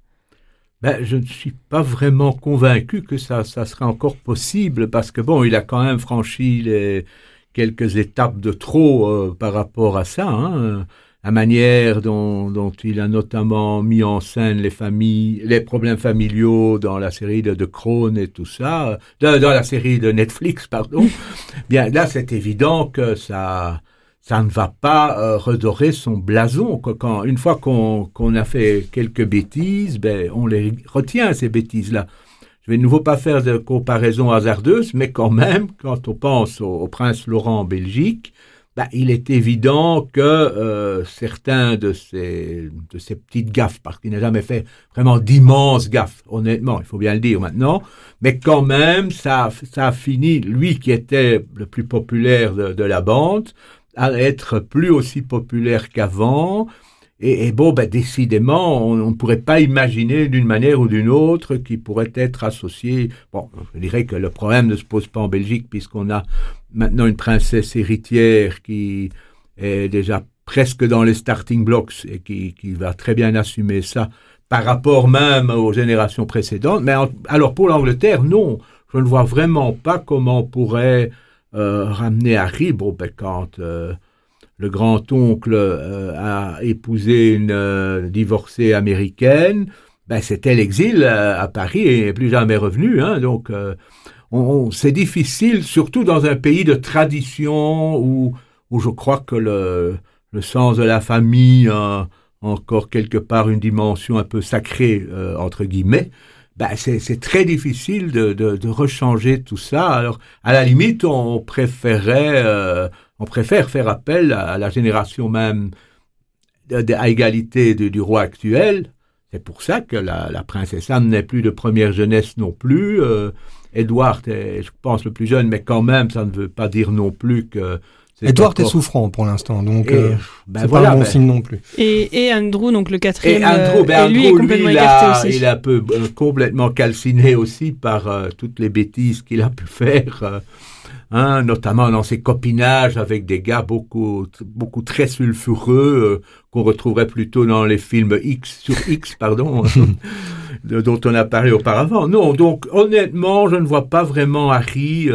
Ben, je ne suis pas vraiment convaincu que ça, ça serait encore possible parce que bon, il a quand même franchi les quelques étapes de trop euh, par rapport à ça. Hein. La manière dont, dont, il a notamment mis en scène les familles, les problèmes familiaux dans la série de, de Crohn et tout ça, dans, dans la série de Netflix, pardon. Bien là, c'est évident que ça, ça ne va pas euh, redorer son blason. Quand, une fois qu'on a fait quelques bêtises, ben, on les retient, ces bêtises-là. Je vais de nouveau pas faire de comparaison hasardeuse, mais quand même, quand on pense au, prince Laurent en Belgique, ben, il est évident que euh, certains de ces, de ces petites gaffes, parce qu'il n'a jamais fait vraiment d'immenses gaffes, honnêtement, il faut bien le dire maintenant, mais quand même, ça, ça a fini, lui qui était le plus populaire de, de la bande, à être plus aussi populaire qu'avant. Et, bon, ben, décidément, on ne pourrait pas imaginer d'une manière ou d'une autre qui pourrait être associé. Bon, je dirais que le problème ne se pose pas en Belgique puisqu'on a maintenant une princesse héritière qui est déjà presque dans les starting blocks et qui, va très bien assumer ça par rapport même aux générations précédentes. Mais alors pour l'Angleterre, non, je ne vois vraiment pas comment on pourrait euh, ben, quand euh, le grand-oncle euh, a épousé une divorcée américaine, ben, c'était l'exil à Paris et plus jamais revenu. Hein, donc, on, c'est difficile, surtout dans un pays de tradition où, où je crois que le sens de la famille a encore quelque part une dimension un peu sacrée, entre guillemets ben c'est très difficile de, de, de, rechanger tout ça. Alors, à la limite, on préférait, euh, on préfère faire appel à, la génération même à égalité du roi actuel. C'est pour ça que la, la princesse Anne n'est plus de première jeunesse non plus. Euh, Edward est, je pense, le plus jeune, mais quand même, ça ne veut pas dire non plus que Edward est souffrant pour l'instant, donc euh, ben c'est pas un bon ben. signe non plus. Et, et, Andrew, donc le quatrième, et Andrew, ben euh, lui est complètement écarté aussi. Il est un peu euh, complètement calciné aussi par euh, toutes les bêtises qu'il a pu faire, hein, notamment dans ses copinages avec des gars beaucoup, beaucoup très sulfureux qu'on retrouverait plutôt dans les films X sur X, pardon. dont on a parlé auparavant. Non, donc honnêtement, je ne vois pas vraiment Harry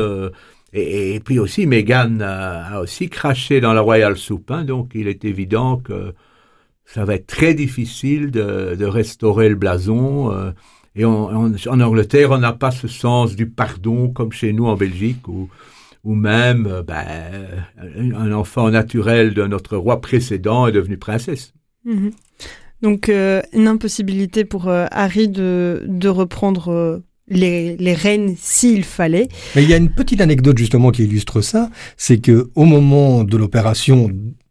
et, puis aussi, Meghan a, aussi craché dans la Royal Soup, hein, donc il est évident que ça va être très difficile de, restaurer le blason. Euh, et en Angleterre, on n'a pas ce sens du pardon comme chez nous en Belgique, où, même euh, ben, un enfant naturel de notre roi précédent est devenu princesse. Mhm. Donc euh, une impossibilité pour Harry de reprendre les, les reines s'il fallait. Mais il y a une petite anecdote justement qui illustre ça, c'est que au moment de l'opération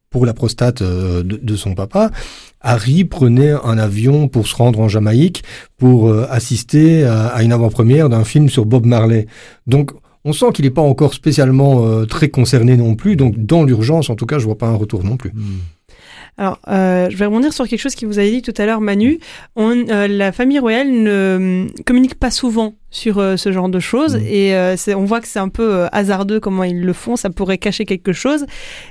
pour la prostate euh, de, son papa, Harry prenait un avion pour se rendre en Jamaïque pour euh, assister à, une avant-première d'un film sur Bob Marley. Donc on sent qu'il n'est pas encore spécialement euh, très concerné non plus. Donc dans l'urgence, en tout cas, je vois pas un retour non plus. Hmm. Alors, euh, je vais rebondir sur quelque chose qui vous avez dit tout à l'heure, Manu. On, euh, la famille royale ne communique pas souvent sur euh, ce genre de choses Mm. et euh, c'est- on voit que c'est un peu euh, hasardeux comment ils le font. Ça pourrait cacher quelque chose.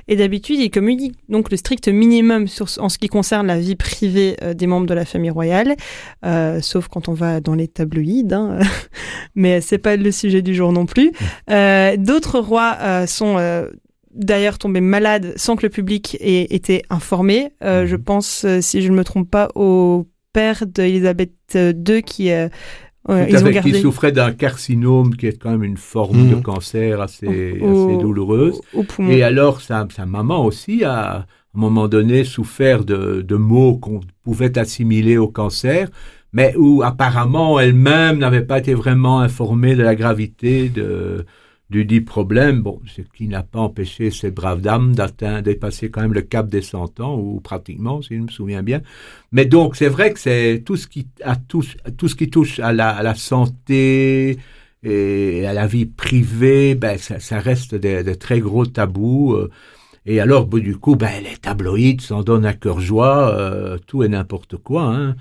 Et d'habitude, ils communiquent donc le strict minimum sur, en ce qui concerne la vie privée des membres de la famille royale, euh, sauf quand on va dans les tabloïds. hein. Mais c'est pas le sujet du jour non plus. Euh, D'autres rois euh, sont euh, d'ailleurs tombés malades sans que le public ait été informé. Euh, Mhm. Je pense, euh, si je ne me trompe pas, au père d'Elisabeth II qui euh, euh, ils ont gardé qui souffrait d'un carcinome qui est quand même une forme Mhm. de cancer assez, Au- assez douloureuse. au. Et alors, sa, sa maman aussi a, à un moment donné, souffert de, de maux qu'on pouvait assimiler au cancer, mais où apparemment elle-même n'avait pas été vraiment informée de la gravité de, du dit problème, bon, ce qui n'a pas empêché ces braves dames d'atteindre, dépasser quand même le cap des 100 ans, ou pratiquement, si je me souviens bien. Mais donc, c'est vrai que c'est tout ce qui, à tout, tout ce qui touche à la, à la santé, et à la vie privée, ben, ça, ça reste de, de très gros tabous. euh, Et alors, du coup, ben, les tabloïds s'en donnent à cœur joie, euh, tout et n'importe quoi. Hein.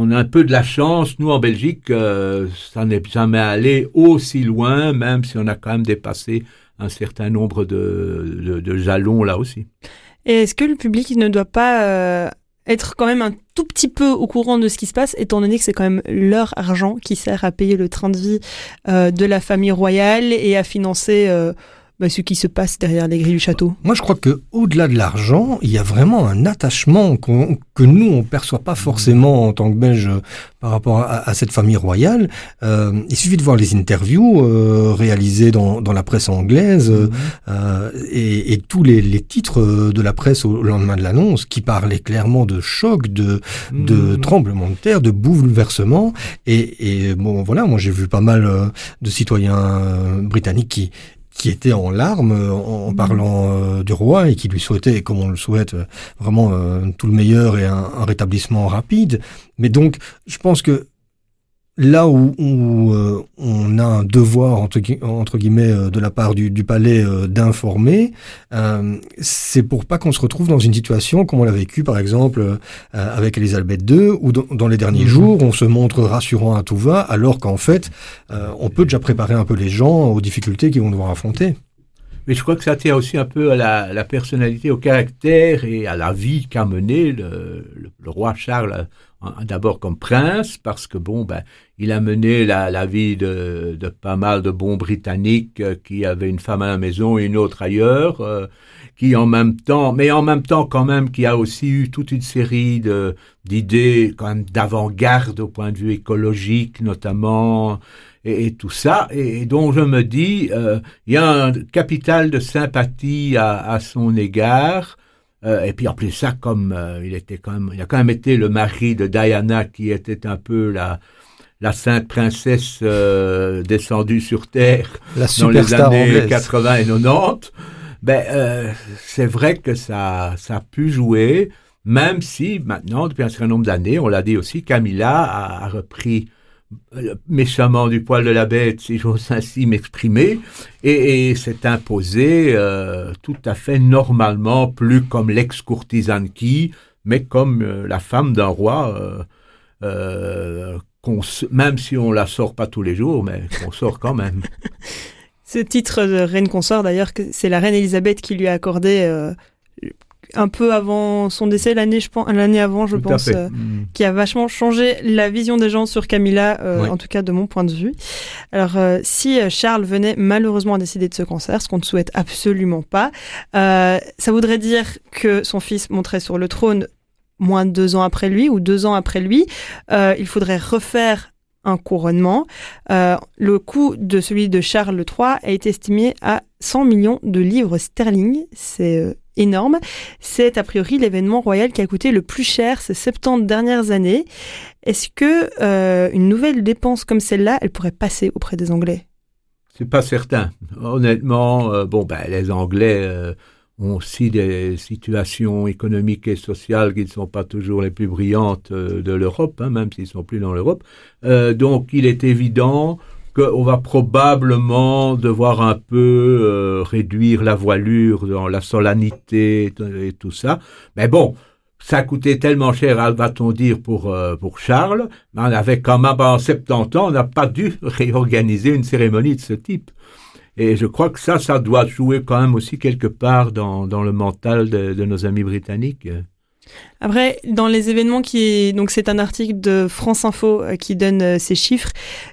On a un peu de la chance, nous en Belgique, euh, ça n'est jamais allé aussi loin, même si on a quand même dépassé un certain nombre de, jalons là aussi. Et est-ce que le public ne doit pas euh, être quand même un tout petit peu au courant de ce qui se passe, étant donné que c'est quand même leur argent qui sert à payer le train de vie euh, de la famille royale et à financer bah, ce qui se passe derrière les grilles du château Moi, je crois que au-delà de l'argent, il y a vraiment un attachement qu'on- que nous on perçoit pas forcément en tant que Belge euh, par rapport à, à cette famille royale. Euh, il suffit de voir les interviews euh, réalisées dans, dans la presse anglaise euh, euh, et, et tous les, les titres euh, de la presse au lendemain de l'annonce qui parlaient clairement de choc, de, de Mhm. tremblements de terre, de bouleversements. Et, et bon, voilà, moi j'ai vu pas mal de citoyens britanniques qui qui étaient en larmes euh, en, en parlant euh, du roi et qui lui souhaitaient, comme on le souhaite, euh, vraiment euh, tout le meilleur et un, un rétablissement rapide. Mais donc, je pense que là où, où, euh, on a un devoir entre, gui- entre guillemets euh, de la part du, du palais euh, d'informer, euh, c'est pour pas qu'on se retrouve dans une situation comme on l'a vécu par exemple euh, avec Elisabeth II, où dans, dans les derniers Mhm. jours on se montre rassurant à tout va, alors qu'en fait euh, on peut déjà préparer un peu les gens aux difficultés qu'ils vont devoir affronter. Mais je crois que ça tient aussi un peu à la, la personnalité, au caractère et à la vie qu'a mené le, le- le roi Charles, d'abord comme prince, parce que bon, ben, il a mené la, la vie de, de pas mal de bons Britanniques euh, qui avaient une femme à la maison et une autre ailleurs, euh, qui en même temps, mais en même temps quand même, qui a aussi eu toute une série de d'idées quand même d'avant-garde au point de vue écologique notamment et, et tout ça, et, et dont je me dis, euh, il y a un capital de sympathie à, à son égard. Euh, et puis en plus ça, comme euh, il était quand même, il a quand même été le mari de Diana, qui était un peu la la sainte princesse descendue sur terre La dans les années anglaise. 80 et 90. Ben, c'est vrai que ça, ça a pu jouer, même si maintenant, depuis un certain nombre d'années, on l'a dit aussi, Camilla a, a repris méchamment du poil de la bête, si j'ose ainsi m'exprimer, et, s'est imposée euh, tout à fait normalement, plus comme l'ex-courtisane qui, mais comme euh, la femme d'un roi, euh, euh, même si on la sort pas tous les jours, mais qu'on sort quand même. Ce titre de reine consort, d'ailleurs, c'est la reine Elisabeth qui lui a accordé euh, un peu avant son décès, l'année je pense, l'année avant, je Tout pense, euh, Mm. qui a vachement changé la vision des gens sur Camilla, euh, Ouais. en tout cas de mon point de vue. Alors, euh, si Charles venait malheureusement à décider de ce cancer, ce qu'on ne souhaite absolument pas, euh, ça voudrait dire que son fils monterait sur le trône moins de deux ans après lui ou deux ans après lui. Euh, il faudrait refaire un couronnement. Euh, le coût de celui de Charles III a été estimé à 100 millions de livres sterling. C'est euh, énorme. C'est a priori l'événement royal qui a coûté le plus cher ces 70 dernières années. Est-ce que euh, une nouvelle dépense comme celle-là, elle pourrait passer auprès des Anglais? C'est pas certain. Honnêtement, euh, bon, ben, les Anglais euh, ont aussi des situations économiques et sociales qui ne sont pas toujours les plus brillantes de l'Europe, hein, même s'ils sont plus dans l'Europe. Donc, il est évident qu'on va probablement devoir un peu euh, réduire la voilure dans la solennité et tout ça. Mais bon, ça coûté tellement cher, va-t-on dire, pour, euh, pour Charles, mais on avait quand même, en 70 ans, on n'a pas dû réorganiser une cérémonie de ce type. Et je crois que ça, ça doit jouer quand même aussi quelque part dans, dans le mental de nos amis britanniques. Après, dans les événements qui, donc c'est un article de France Info euh, qui donne euh, ces chiffres.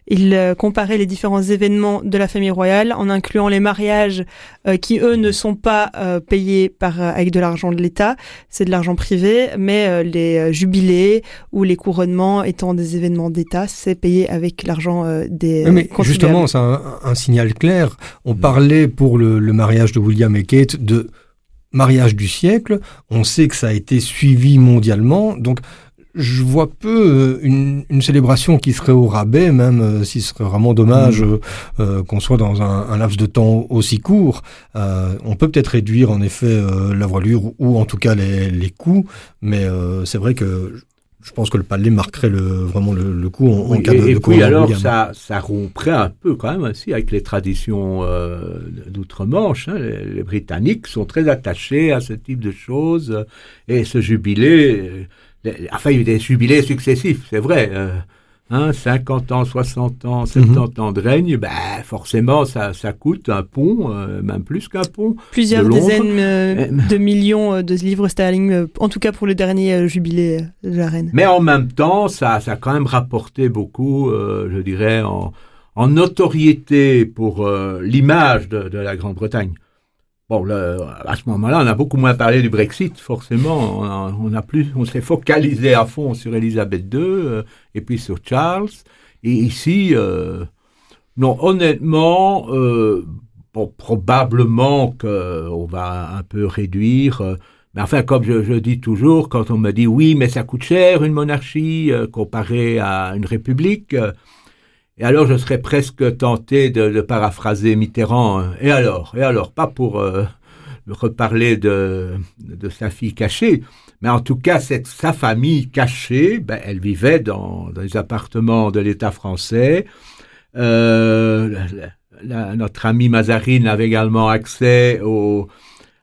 Il euh, comparait les différents événements de la famille royale en incluant les mariages qui eux ne sont pas payés par avec de l'argent de l'État, c'est de l'argent privé, mais les jubilés ou les couronnements étant des événements d'État, c'est payé avec l'argent des. mais justement, c'est un, un, signal clair. On parlait pour le, le mariage de William et Kate de mariage du siècle. On sait que ça a été suivi mondialement. Donc, je vois peu euh, une, célébration qui serait au rabais, même euh, si ce serait vraiment dommage mmh. euh, qu'on soit dans un, laps de temps aussi court. on peut peut-être réduire en effet la voilure ou, en tout cas les, les coûts, mais c'est vrai que je pense que le palais marquerait le, vraiment le, coup en, cas de, et puis alors, ça, ça romprait un peu quand même aussi avec les traditions euh, d'outre-Manche. Hein. Les, Britanniques sont très attachés à ce type de choses. Et ce jubilé, enfin, il y a eu des jubilés successifs, c'est vrai. Euh, Hein, 50 ans, 60 ans, 70 mhm. ans de règne, ben, forcément, ça, ça coûte un pont, euh, même plus qu'un pont. Plusieurs dizaines euh, de millions euh, de livres sterling, en tout cas pour le dernier jubilé de la reine. Mais en même temps, ça, ça a quand même rapporté beaucoup, je dirais, en, en notoriété pour l'image de, de, la Grande-Bretagne. Bon, le, à ce moment-là, on a beaucoup moins parlé du Brexit, forcément. On, a, plus, on s'est focalisé à fond sur Elisabeth II euh, et puis sur Charles. Et ici, euh, non, honnêtement, euh, bon, probablement qu'on va un peu réduire. mais enfin, comme je, je, dis toujours, quand on me dit oui, mais ça coûte cher une monarchie comparée à une république. Et alors, je serais presque tenté de, paraphraser Mitterrand. Hein. Et alors Et alors Pas pour euh, reparler de, de, sa fille cachée, mais en tout cas, cette, sa famille cachée, ben, elle vivait dans, dans les appartements de l'État français. Euh, notre ami Mazarine avait également accès au,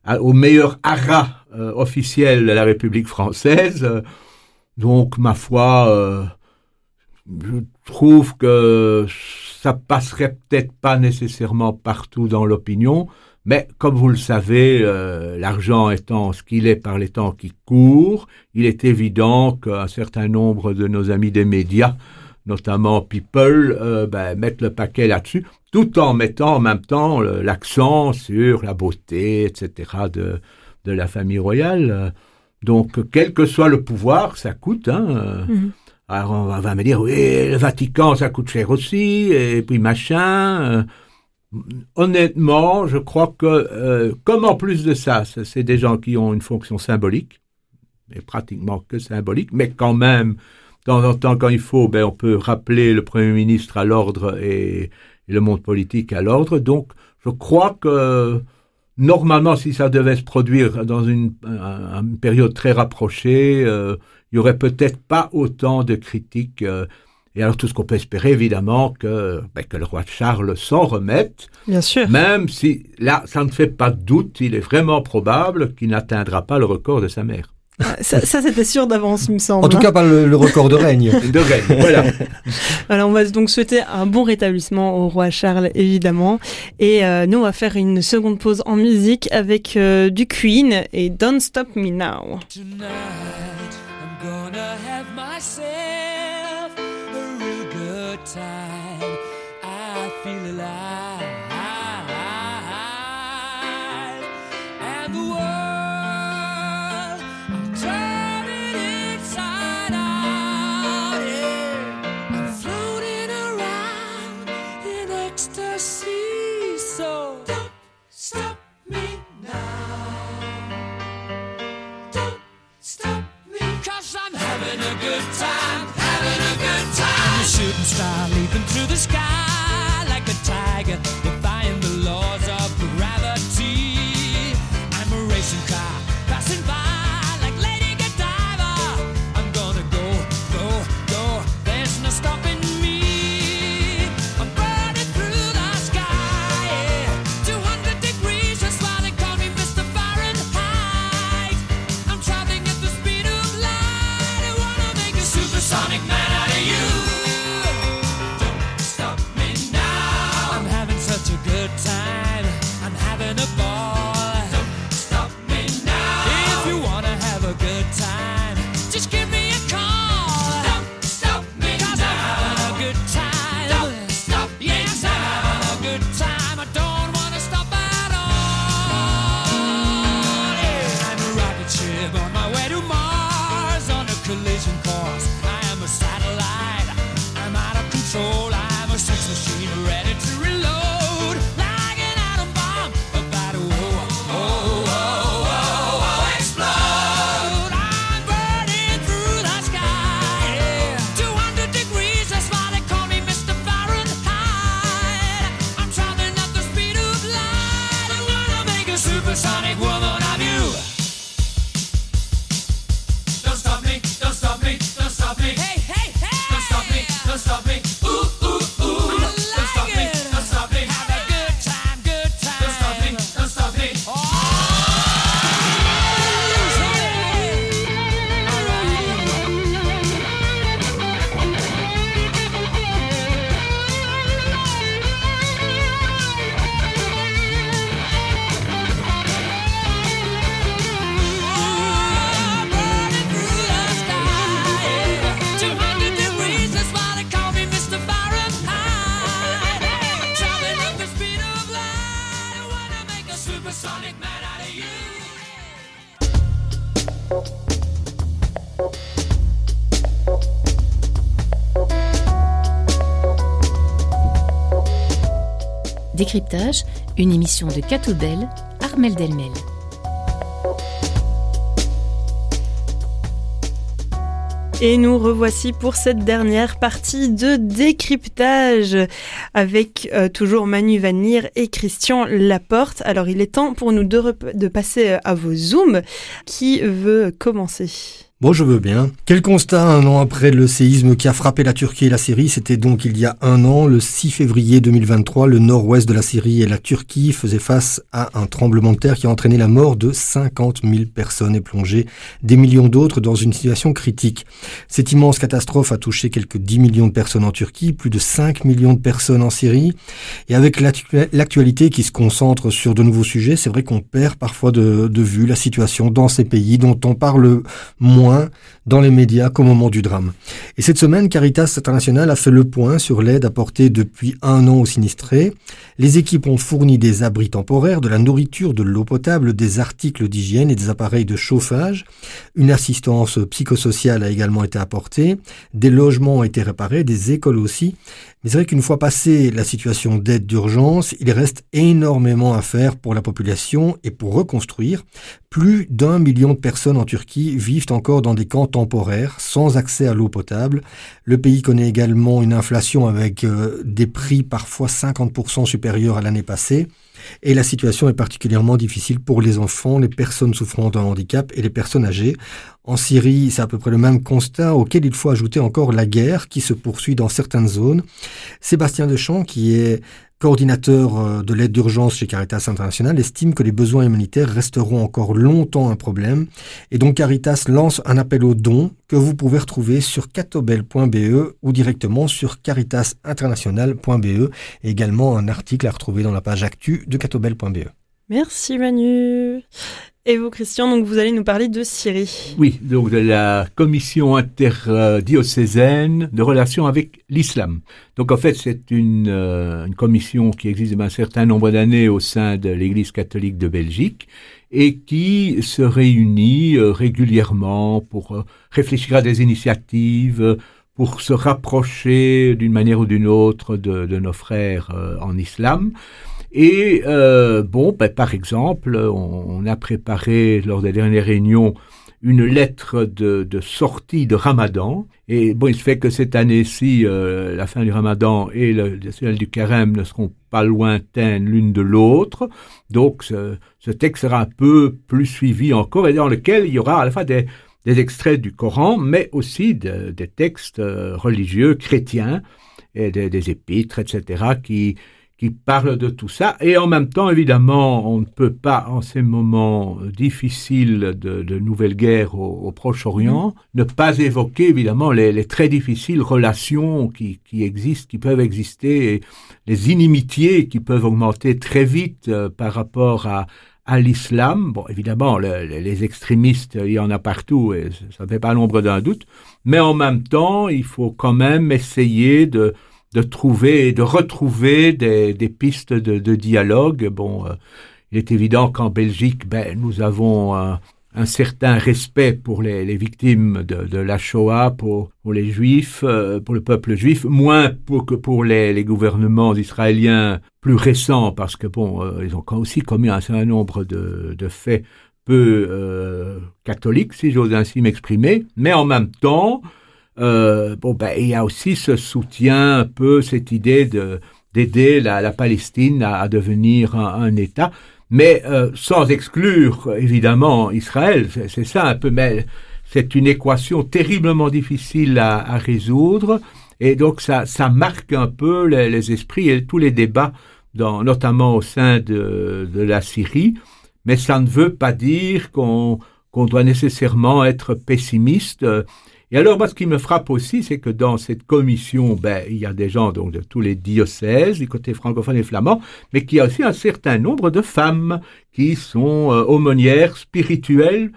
au meilleur haras euh, officiel de la République française. Donc, ma foi, euh, je trouve que ça passerait peut-être pas nécessairement partout dans l'opinion, mais comme vous le savez, euh, l'argent étant ce qu'il est par les temps qui courent, il est évident qu'un certain nombre de nos amis des médias, notamment People, euh, ben, mettent le paquet là-dessus, tout en mettant en même temps l'accent sur la beauté, etc. de, de la famille royale. Donc, quel que soit le pouvoir, ça coûte. Hein, mhm. Alors on va me dire, oui, le Vatican, ça coûte cher aussi, et puis machin. Euh, honnêtement, je crois que, euh, comme en plus de ça, c'est des gens qui ont une fonction symbolique, mais pratiquement que symbolique, mais quand même, de temps en temps, quand il faut, ben, on peut rappeler le Premier ministre à l'ordre et, le monde politique à l'ordre. Donc, je crois que normalement, si ça devait se produire dans une, période très rapprochée, euh, il y aurait peut-être pas autant de critiques. Euh, et alors tout ce qu'on peut espérer, évidemment, que, ben, que le roi Charles s'en remette. Bien sûr. Même si, là, ça ne fait pas de doute, il est vraiment probable qu'il n'atteindra pas le record de sa mère. Ça, c'était sûr d'avance, il me semble. En tout cas, hein. pas le, record de règne. de règne, voilà. Alors, on va donc souhaiter un bon rétablissement au roi Charles, évidemment. Et euh, nous, on va faire une seconde pause en musique avec euh, du Queen et Don't Stop Me Now. gonna have myself a real good time. I feel alive. side. Décryptage, une émission de Catoubel, Armel Delmel. Et nous revoici pour cette dernière partie de décryptage avec euh, toujours Manu Vanir et Christian Laporte. Alors il est temps pour nous de passer euh, à vos zooms. Qui veut commencer? Bon, je veux bien. Quel constat un an après le séisme qui a frappé la Turquie et la Syrie? C'était donc il y a un an, le 6 février 2023, le nord-ouest de la Syrie et la Turquie faisaient face à un tremblement de terre qui a entraîné la mort de 50 000 personnes et plongé des millions d'autres dans une situation critique. Cette immense catastrophe a touché quelques 10 millions de personnes en Turquie, plus de 5 millions de personnes en Syrie. Et avec l'actu- l'actualité qui se concentre sur de nouveaux sujets, c'est vrai qu'on perd parfois de, de vue la situation dans ces pays dont on parle moins loin dans les médias qu'au moment du drame. Et cette semaine, Caritas International a fait le point sur l'aide apportée depuis un an aux sinistrés. Les équipes ont fourni des abris temporaires, de la nourriture, de l'eau potable, des articles d'hygiène et des appareils de chauffage. Une assistance psychosociale a également été apportée. Des logements ont été réparés, des écoles aussi. Mais c'est vrai qu'une fois passée la situation d'aide d'urgence, il reste énormément à faire pour la population et pour reconstruire. Plus d'un million de personnes en Turquie vivent encore dans des camps temporaires, sans accès à l'eau potable. Le pays connaît également une inflation avec euh, des prix parfois 50% supérieurs à l'année passée. Et la situation est particulièrement difficile pour les enfants, les personnes souffrant d'un handicap et les personnes âgées. En Syrie, c'est à peu près le même constat auquel il faut ajouter encore la guerre qui se poursuit dans certaines zones. Sébastien Deschamps, qui est coordinateur euh, de l'aide d'urgence chez Caritas International, estime que les besoins humanitaires resteront encore longtemps un problème. Et donc Caritas lance un appel aux dons que vous pouvez retrouver sur catobel.be ou directement sur caritasinternational.be également un article à retrouver dans la page actu de catobel.be. Merci Manu. Et vous Christian, donc vous allez nous parler de Syrie. Oui, donc de la commission interdiocésaine de relations avec l'islam. Donc en fait, c'est une, euh, une commission qui existe depuis un certain nombre d'années au sein de l'Église catholique de Belgique et qui se réunit euh, régulièrement pour euh, réfléchir à des initiatives, pour se rapprocher d'une manière ou d'une autre de, de nos frères euh, en islam. Et euh, bon, ben, par exemple, on, a préparé lors des dernières réunions une lettre de, sortie de Ramadan. Et bon, il se fait que cette année-ci, euh, la fin du Ramadan et le, celle du Carême ne seront pas lointaines l'une de l'autre. Donc, ce, texte sera un peu plus suivi encore et dans lequel il y aura à la fois des, extraits du Coran, mais aussi de, des textes euh, religieux chrétiens et des, des épîtres, etc., qui qui parle de tout ça. Et en même temps, évidemment, on ne peut pas, en ces moments difficiles de, de nouvelles guerres au, au Proche-Orient, mmh. ne pas évoquer, évidemment, les, les, très difficiles relations qui, qui existent, qui peuvent exister, et les inimitiés qui peuvent augmenter très vite euh, par rapport à, à l'islam. Bon, évidemment, le, les extrémistes, il y en a partout, et ça ne fait pas l'ombre d'un doute. Mais en même temps, il faut quand même essayer de de trouver et de retrouver des, pistes de, dialogue. Bon, euh, il est évident qu'en Belgique, ben, nous avons un, certain respect pour les, victimes de, la Shoah, pour, les Juifs, euh, pour le peuple juif, moins pour que pour les, gouvernements israéliens plus récents, parce que bon, euh, ils ont aussi commis un certain nombre de, faits peu catholiques, si j'ose ainsi m'exprimer, mais en même temps, euh, bon ben il y a aussi ce soutien, un peu cette idée de d'aider la, la, Palestine à, à devenir un, un État. Mais euh, sans exclure évidemment Israël, c'est ça un peu, mais c'est une équation terriblement difficile à, à, résoudre, et donc ça, ça marque un peu les, les esprits et tous les débats, dans, notamment au sein de, de, la Syrie, mais ça ne veut pas dire qu'on qu doit nécessairement être pessimiste. Et alors, moi, ce qui me frappe aussi, c'est que dans cette commission, ben, il y a des gens donc de tous les diocèses, du côté francophone et flamand, mais qu'il y a aussi un certain nombre de femmes qui sont euh, aumônières spirituelles,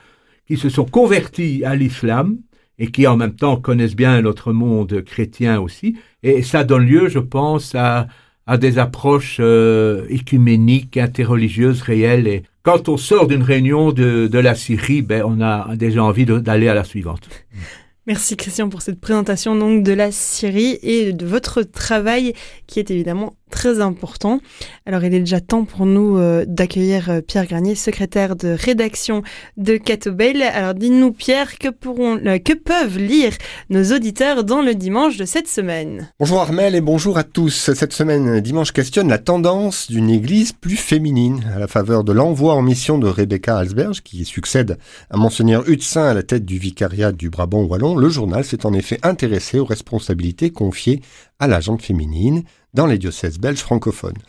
qui se sont converties à l'islam et qui en même temps connaissent bien notre monde chrétien aussi. Et ça donne lieu, je pense, à, à des approches euh, écuméniques, interreligieuses réelles. Et quand on sort d'une réunion de, de la Syrie, ben, on a déjà envie d'aller à la suivante. Merci Christian pour cette présentation donc de la Syrie et de votre travail qui est évidemment très important. Alors il est déjà temps pour nous euh, d'accueillir euh, Pierre Granier, secrétaire de rédaction de Catobel. Alors dis-nous Pierre, que, pourront, euh, que peuvent lire nos auditeurs dans le dimanche de cette semaine? Bonjour Armel et bonjour à tous. Cette semaine, dimanche questionne la tendance d'une église plus féminine à la faveur de l'envoi en mission de Rebecca Alsberg qui succède à Monseigneur Hutsin à la tête du vicariat du Brabant Wallon. Le journal s'est en effet intéressé aux responsabilités confiées à la gente féminine dans les diocèses belges francophones.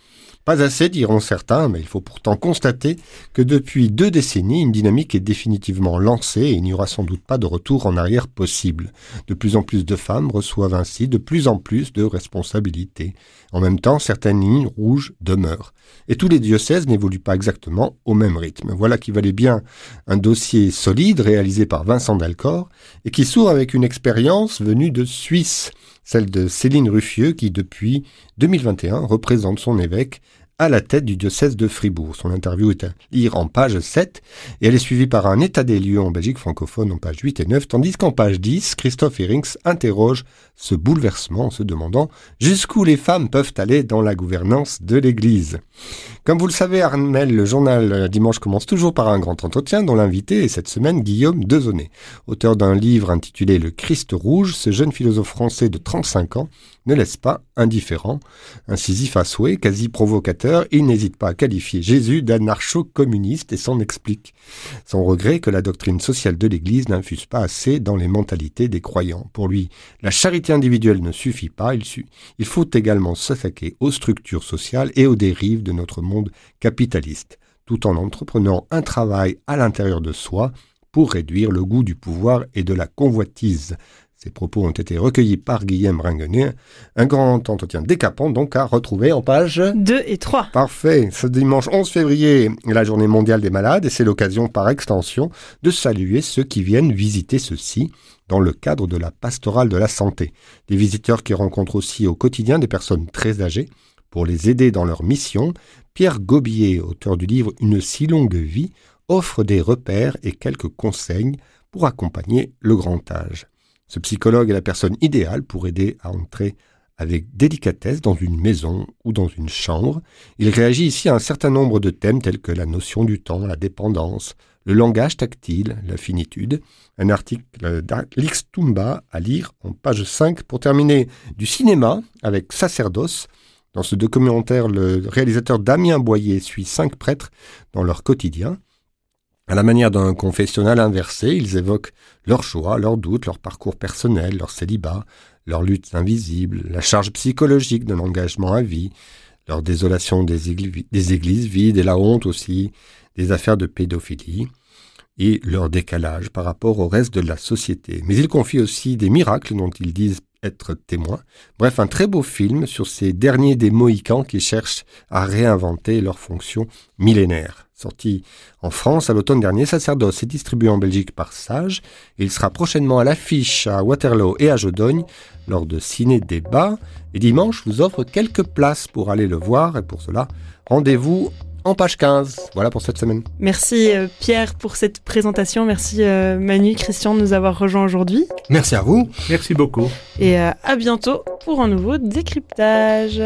Pas assez, diront certains, mais il faut pourtant constater que depuis deux décennies, une dynamique est définitivement lancée et il n'y aura sans doute pas de retour en arrière possible. De plus en plus de femmes reçoivent ainsi de plus en plus de responsabilités. En même temps, certaines lignes rouges demeurent. Et tous les diocèses n'évoluent pas exactement au même rythme. Voilà qui valait bien un dossier solide réalisé par Vincent Delcor et qui s'ouvre avec une expérience venue de Suisse celle de Céline Ruffieux qui, depuis 2021, représente son évêque à la tête du diocèse de Fribourg. Son interview est à lire en page 7 et elle est suivie par un état des lieux en Belgique francophone en page 8 et 9, tandis qu'en page 10, Christophe Herings interroge ce bouleversement en se demandant jusqu'où les femmes peuvent aller dans la gouvernance de l'Église. Comme vous le savez, Armel, le journal Dimanche commence toujours par un grand entretien dont l'invité est cette semaine Guillaume Dezonnet. Auteur d'un livre intitulé Le Christ rouge, ce jeune philosophe français de 35 ans ne laisse pas indifférent. Incisif à souhait, quasi provocateur, il n'hésite pas à qualifier Jésus d'anarcho-communiste et s'en explique. Son regret que la doctrine sociale de l'Église n'infuse pas assez dans les mentalités des croyants. Pour lui, la charité individuelle ne suffit pas, il, il faut également s'attaquer aux structures sociales et aux dérives de notre monde capitaliste, tout en entreprenant un travail à l'intérieur de soi pour réduire le goût du pouvoir et de la convoitise. Ces propos ont été recueillis par Guillaume Ringuenet. Un grand entretien décapant donc à retrouver en page 2 et 3. Parfait. Ce dimanche 11 février est la journée mondiale des malades et c'est l'occasion par extension de saluer ceux qui viennent visiter ceux-ci dans le cadre de la pastorale de la santé. Des visiteurs qui rencontrent aussi au quotidien des personnes très âgées pour les aider dans leur mission. Pierre Gobier, auteur du livre Une si longue vie, offre des repères et quelques conseils pour accompagner le grand âge. Ce psychologue est la personne idéale pour aider à entrer avec délicatesse dans une maison ou dans une chambre. Il réagit ici à un certain nombre de thèmes tels que la notion du temps, la dépendance, le langage tactile, la finitude. Un article d'Alix Tumba à lire en page 5 pour terminer du cinéma avec Sacerdoce. Dans ce documentaire, le réalisateur Damien Boyer suit cinq prêtres dans leur quotidien. À la manière d'un confessionnal inversé, ils évoquent leurs choix, leurs doutes, leur parcours personnel, leur célibat, leurs luttes invisibles, la charge psychologique d'un engagement à vie, leur désolation des, des églises vides et la honte aussi des affaires de pédophilie et leur décalage par rapport au reste de la société. Mais ils confient aussi des miracles dont ils disent être témoins. Bref, un très beau film sur ces derniers des Mohicans qui cherchent à réinventer leur fonction millénaire. Sorti en France à l'automne dernier, Sacerdoce est distribué en Belgique par Sage. Il sera prochainement à l'affiche à Waterloo et à Jodogne lors de Ciné Débat. Et dimanche vous offre quelques places pour aller le voir. Et pour cela, rendez-vous en page 15. Voilà pour cette semaine. Merci euh, Pierre pour cette présentation. Merci euh, Manu, Christian de nous avoir rejoints aujourd'hui. Merci à vous. Merci beaucoup. Et euh, à bientôt pour un nouveau décryptage.